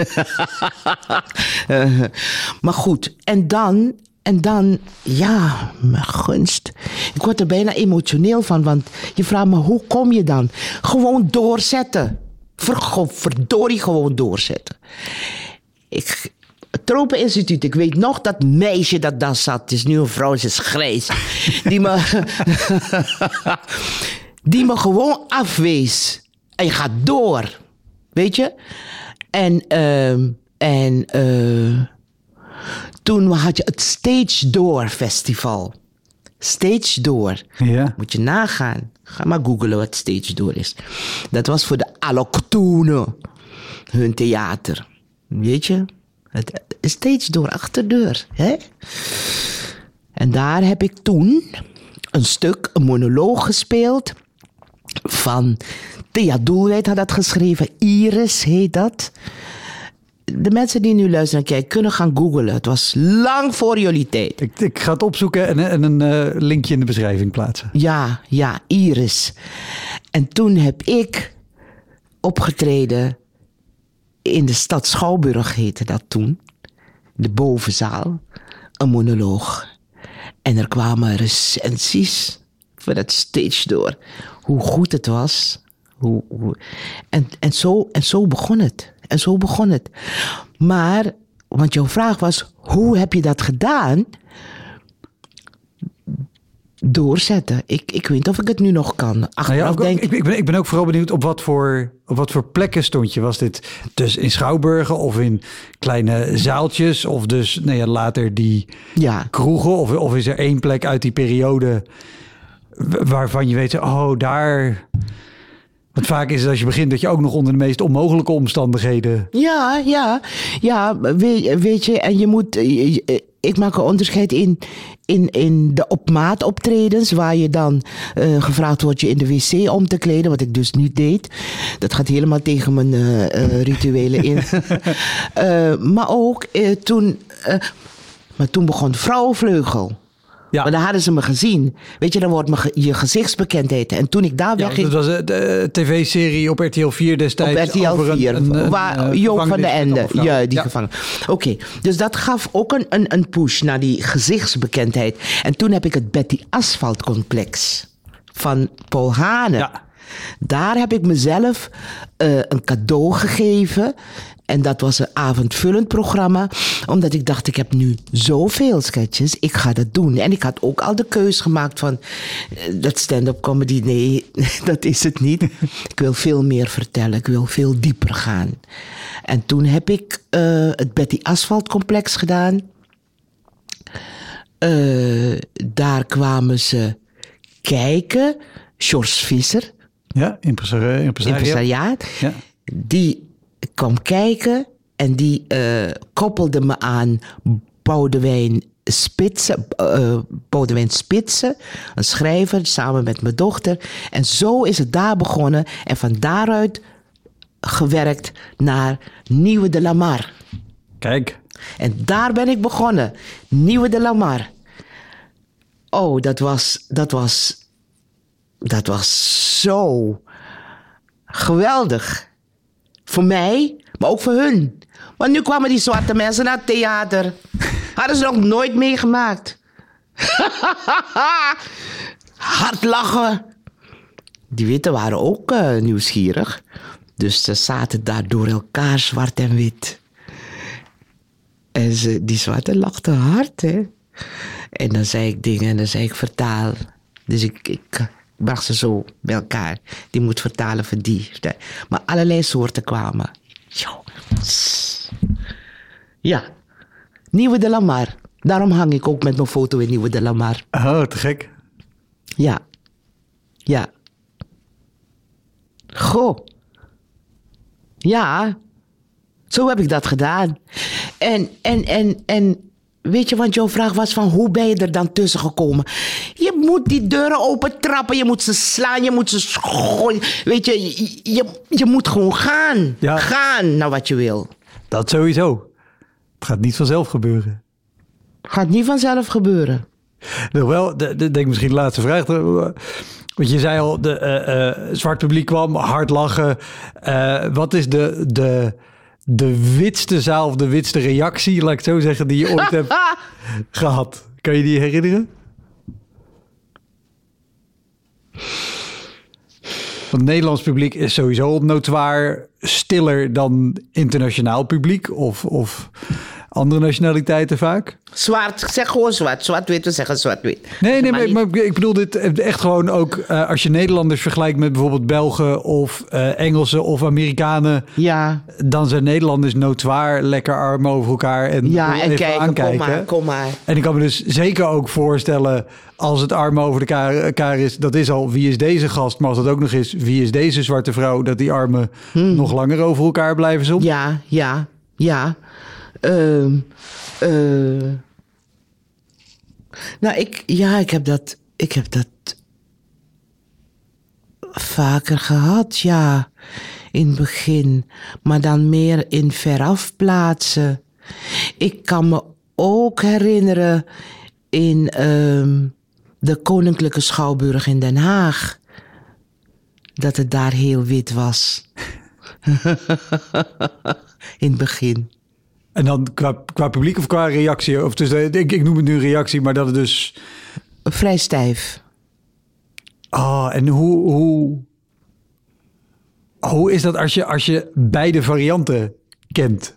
maar goed, en dan en dan, ja, mijn gunst. Ik word er bijna emotioneel van, want je vraagt me, hoe kom je dan? Gewoon doorzetten. Ver, verdorie gewoon doorzetten. Ik, het Tropeninstituut, ik weet nog dat meisje dat daar zat. Het is nu een vrouw, ze is grijs. Die me, die me gewoon afwees. En je gaat door. Weet je? En, uh, en, uh, toen had je het Stage Door Festival. Stage Door. Ja. Moet je nagaan. Ga maar googlen wat Stage Door is. Dat was voor de allochtonen. Hun theater. Weet je? Het, stage Door, achterdeur. Hè? En daar heb ik toen een stuk, een monoloog gespeeld. Van Thea Doelwijd had dat geschreven. Iris heet dat de mensen die nu luisteren en kijken kunnen gaan googlen. Het was lang voor jullie tijd. Ik, ik ga het opzoeken en, en een uh, linkje in de beschrijving plaatsen. Ja, ja, Iris. En toen heb ik opgetreden in de stad Schouwburg, heette dat toen. De bovenzaal. Een monoloog. En er kwamen recensies voor dat stage door. Hoe goed het was. Hoe, hoe, en, en, zo, en zo begon het. En zo begon het. Maar, want jouw vraag was, hoe heb je dat gedaan? Doorzetten. Ik, ik weet niet of ik het nu nog kan. Nou ja, ook, denk... ik, ik, ben, ik ben ook vooral benieuwd op wat, voor, op wat voor plekken stond je. Was dit dus in Schouwburgen of in kleine zaaltjes? Of dus nou ja, later die ja. kroegen? Of, of is er één plek uit die periode waarvan je weet... oh, daar want vaak is het als je begint dat je ook nog onder de meest onmogelijke omstandigheden. Ja, ja, ja, weet, weet je, en je moet. Ik maak een onderscheid in, in, in de op maat optredens, waar je dan uh, gevraagd wordt je in de wc om te kleden, wat ik dus niet deed. Dat gaat helemaal tegen mijn uh, uh, rituelen in. maar ook toen, maar toen begon Vrouwenvleugel. Ja. Maar dan hadden ze me gezien. Weet je, dan wordt me ge- je gezichtsbekendheid. En toen ik daar Ja, wegging... dat was eh, de tv-serie op RTL 4 destijds. Op RTL over een- 4, een- een, waar eh, Joop van de Ende, ja, die Ja. gevangen. Oké, dus dat gaf ook een, een, een push naar die gezichtsbekendheid. En toen heb ik het Betty Asphalt complex van Paul Hane. Ja. Daar heb ik mezelf eh, een cadeau gegeven. En dat was een avondvullend programma. Omdat ik dacht, ik heb nu zoveel sketches. Ik ga dat doen. En ik had ook al de keus gemaakt van... eh, dat stand-up comedy, nee, dat is het niet. ik wil veel meer vertellen. Ik wil veel dieper gaan. En toen heb ik eh, het Betty Asphalt complex gedaan. Eh, daar kwamen ze kijken. George Visser, Ja, impresario. impresariaat. Ja. Die kwam kijken en die eh, koppelde me aan Boudewijn Spitsen, eh, Boudewijn Spitsen, een schrijver, samen met mijn dochter. En zo is het daar begonnen en van daaruit gewerkt naar Nieuwe de Lamar. Kijk. En daar ben ik begonnen. Nieuwe de Lamar. Oh, dat was, dat was, dat was zo geweldig. Voor mij, maar ook voor hun. Want nu kwamen die zwarte mensen naar het theater. Hadden ze nog nooit meegemaakt. Hard lachen. Die witte waren ook eh, nieuwsgierig. Dus ze zaten daar door elkaar zwart en wit. En ze, die zwarte lachte hard, hè. En dan zei ik dingen en dan zei ik vertaal. Dus ik, ik bracht ze zo bij elkaar. Die moet vertalen voor die. Maar allerlei soorten kwamen. Yo. Ja. Nieuwe de Lamar. Daarom hang ik ook met mijn foto in Nieuwe de Lamar. Oh, te gek. Ja. Ja. Goh. Ja. Zo heb ik dat gedaan. En, en, en, en weet je, want jouw vraag was van hoe ben je er dan tussen gekomen? Je moet die deuren open trappen, je moet ze slaan, je moet ze gooien. Weet je, je, je, moet gewoon gaan. Ja. Gaan naar wat je wil. Dat sowieso. Het gaat niet vanzelf gebeuren. Gaat niet vanzelf gebeuren. Nog wel, de, de, denk misschien de laatste vraag. Want je zei al, de eh, eh, zwart publiek kwam, hard lachen. Eh, wat is de, de, de witste zaal of de witste reactie, laat ik het zo zeggen, die je ooit hebt gehad? Kan je die herinneren? Want Nederlands publiek is sowieso notoir stiller dan internationaal publiek of, of andere nationaliteiten vaak. Zwart, zeg gewoon zwart. Zwart-wit, we zeggen zwart-wit. Nee, nee, Maar ik bedoel dit echt gewoon ook eh, als je Nederlanders vergelijkt met bijvoorbeeld Belgen of eh, Engelsen of Amerikanen, Ja, dan zijn Nederlanders notoir lekker armen over elkaar en ja en even kijken, aankijken. kom maar, kom maar. En ik kan me dus zeker ook voorstellen, als het armen over elkaar, elkaar is, dat is al wie is deze gast, maar als dat ook nog is wie is deze zwarte vrouw, dat die armen nog langer over elkaar blijven soms. Hmm. Ja, ja, ja. Eh. nou, ik, ja, ik heb dat, ik heb dat vaker gehad, ja, in het begin. Maar dan meer in veraf plaatsen. Ik kan me ook herinneren in ehm, de Koninklijke Schouwburg in Den Haag. Dat het daar heel wit was. in het begin. En dan qua, qua publiek of qua reactie, of dus, eh, ik, ik noem het nu reactie, maar dat het dus Vrij stijf. Ah, en hoe, hoe, hoe is dat als je, als je beide varianten kent?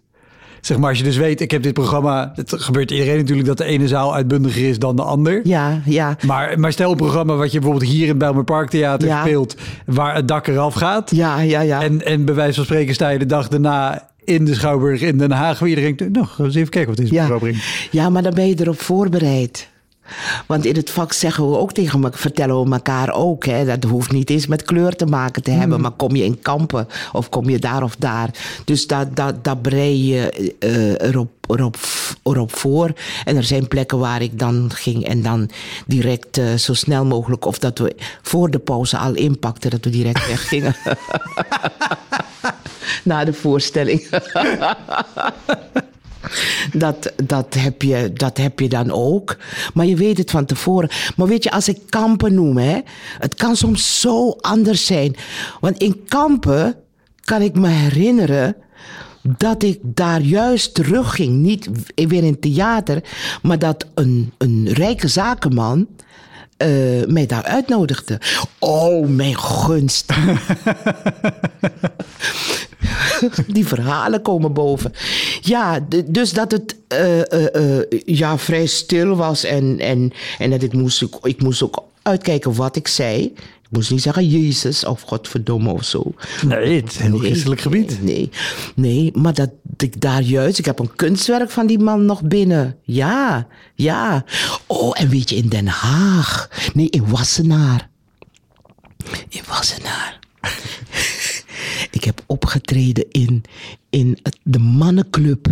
Zeg maar, als je dus weet, ik heb dit programma. Het gebeurt iedereen natuurlijk dat de ene zaal uitbundiger is dan de ander. Ja, ja. Maar, maar stel een programma wat je bijvoorbeeld hier in Bijlmer Parktheater Ja. speelt, waar het dak eraf gaat. Ja, ja, ja. En, en bij wijze van spreken sta je de dag daarna in de Schouwburg in Den Haag, waar iedereen denkt, nou, eens even kijken wat deze ja. mevrouw brengt. ja, maar dan ben je erop voorbereid. Want in het vak zeggen we ook tegen elkaar, vertellen we elkaar ook. Hè, dat hoeft niet eens met kleur te maken te hebben. Maar kom je in kampen of kom je daar of daar. Dus dat, dat, dat brei je eh, erop, erop, erop voor. En er zijn plekken waar ik dan ging en dan direct eh, zo snel mogelijk... of dat we voor de pauze al inpakten, dat we direct weggingen. Na de voorstelling. Dat, dat, heb je, dat heb je dan ook. Maar je weet het van tevoren. Maar weet je, als ik kampen noem, hè, het kan soms zo anders zijn. Want in kampen kan ik me herinneren dat ik daar juist terugging. Niet weer in theater, maar dat een, een rijke zakenman eh, mij daar uitnodigde. Oh, mijn gunst. Die verhalen komen boven. Ja, dus dat het uh, uh, ja, vrij stil was en, en, en dat ik moest, ik moest ook uitkijken wat ik zei. Ik moest niet zeggen Jezus of Godverdomme of zo. Nee, het is een heel christelijk gebied. Nee, nee, maar dat ik daar juist... Ik heb een kunstwerk van die man nog binnen. Ja, ja. Oh, en weet je, in Den Haag. Nee, in Wassenaar. In Wassenaar. ik heb opgetreden in, in de mannenclub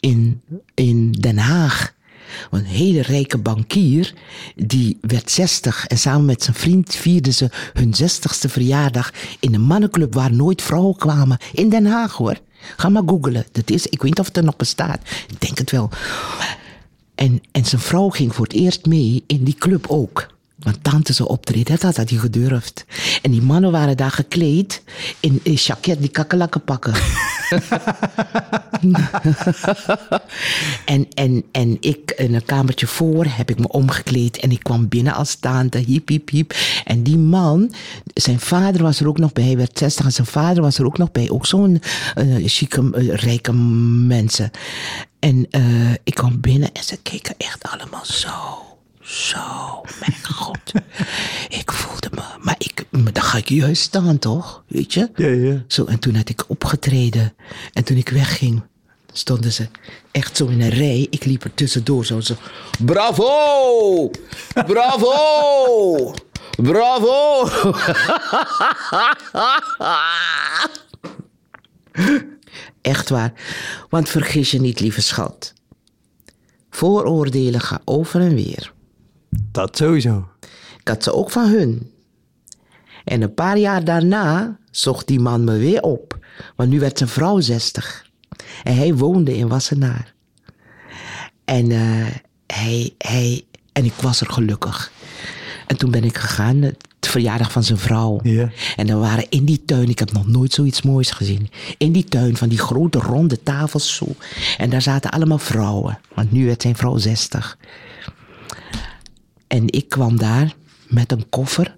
in, in Den Haag. Een hele rijke bankier, die werd 60 en samen met zijn vriend vierden ze hun 60ste verjaardag in een mannenclub waar nooit vrouwen kwamen. In Den Haag hoor. Ga maar googlen. Dat is, ik weet niet of het er nog bestaat. Ik denk het wel. En, en zijn vrouw ging voor het eerst mee in die club ook. Want tante ze optreden, dat had hij gedurfd. En die mannen waren daar gekleed in, in jacket die kakkelakken pakken. en, en, en ik in een kamertje voor heb ik me omgekleed en ik kwam binnen als tante, hiep, hiep, hiep. En die man, zijn vader was er ook nog bij, hij werd 60 en zijn vader was er ook nog bij. Ook zo'n uh, chique, uh, rijke mensen. En uh, ik kwam binnen en ze keken echt allemaal zo zo, mijn god. ik voelde me. Maar ik, dan ga ik juist staan, toch? Weet je? Ja, ja. Zo, en toen had ik opgetreden. En toen ik wegging, stonden ze echt zo in een rij. Ik liep er tussendoor zo. zo Bravo! Bravo! Bravo! Echt waar. Want vergis je niet, lieve schat. Vooroordelen gaan over en weer. Dat sowieso. Ik had ze ook van hun. En een paar jaar daarna zocht die man me weer op. Want nu werd zijn vrouw 60. En hij woonde in Wassenaar. En, uh, hij, hij, en ik was er gelukkig. En toen ben ik gegaan, het verjaardag van zijn vrouw. Ja. En dan waren in die tuin, ik heb nog nooit zoiets moois gezien. In die tuin van die grote ronde tafels zo. En daar zaten allemaal vrouwen. Want nu werd zijn vrouw 60. En ik kwam daar met een koffer.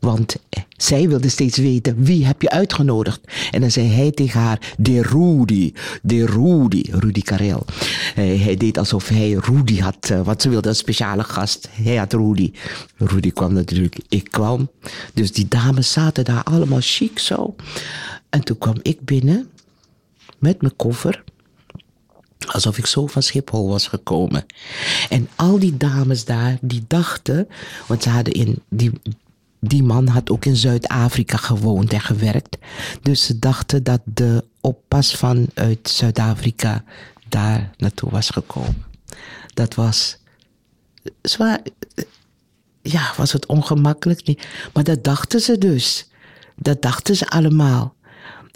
Want zij wilde steeds weten, wie heb je uitgenodigd? En dan zei hij tegen haar, de Rudy, de Rudy, Rudy Karel. Uh, hij deed alsof hij Rudy had, uh, want ze wilde een speciale gast. Hij had Rudy. Rudy kwam natuurlijk, ik kwam. Dus die dames zaten daar allemaal chic zo. En toen kwam ik binnen met mijn koffer. Alsof ik zo van Schiphol was gekomen. En al die dames daar, die dachten, want ze hadden in, die, die man had ook in Zuid-Afrika gewoond en gewerkt. Dus ze dachten dat de oppas vanuit Zuid-Afrika daar naartoe was gekomen. Dat was zwaar, ja, was het ongemakkelijk. Maar dat dachten ze dus. Dat dachten ze allemaal.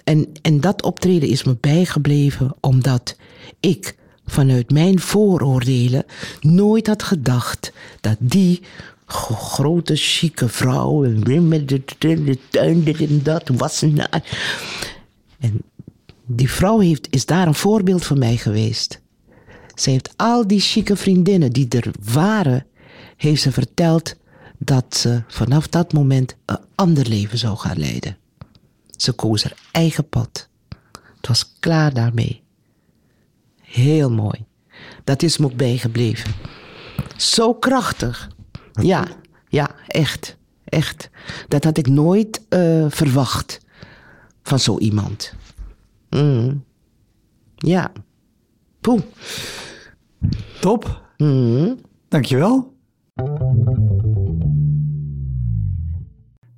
En, en dat optreden is me bijgebleven omdat ik vanuit mijn vooroordelen nooit had gedacht dat die grote, chique vrouw met de, tuin, dit en dat, wassen. En die vrouw heeft, is daar een voorbeeld voor mij geweest. Ze heeft al die chique vriendinnen die er waren, heeft ze verteld dat ze vanaf dat moment een ander leven zou gaan leiden. Ze koos haar eigen pad. Het was klaar daarmee. Heel mooi. Dat is me ook bijgebleven. Zo krachtig. Ja, ja, echt. Echt. Dat had ik nooit uh, verwacht van zo iemand. Mm. Ja. Poeh. Top. Mm. Dankjewel.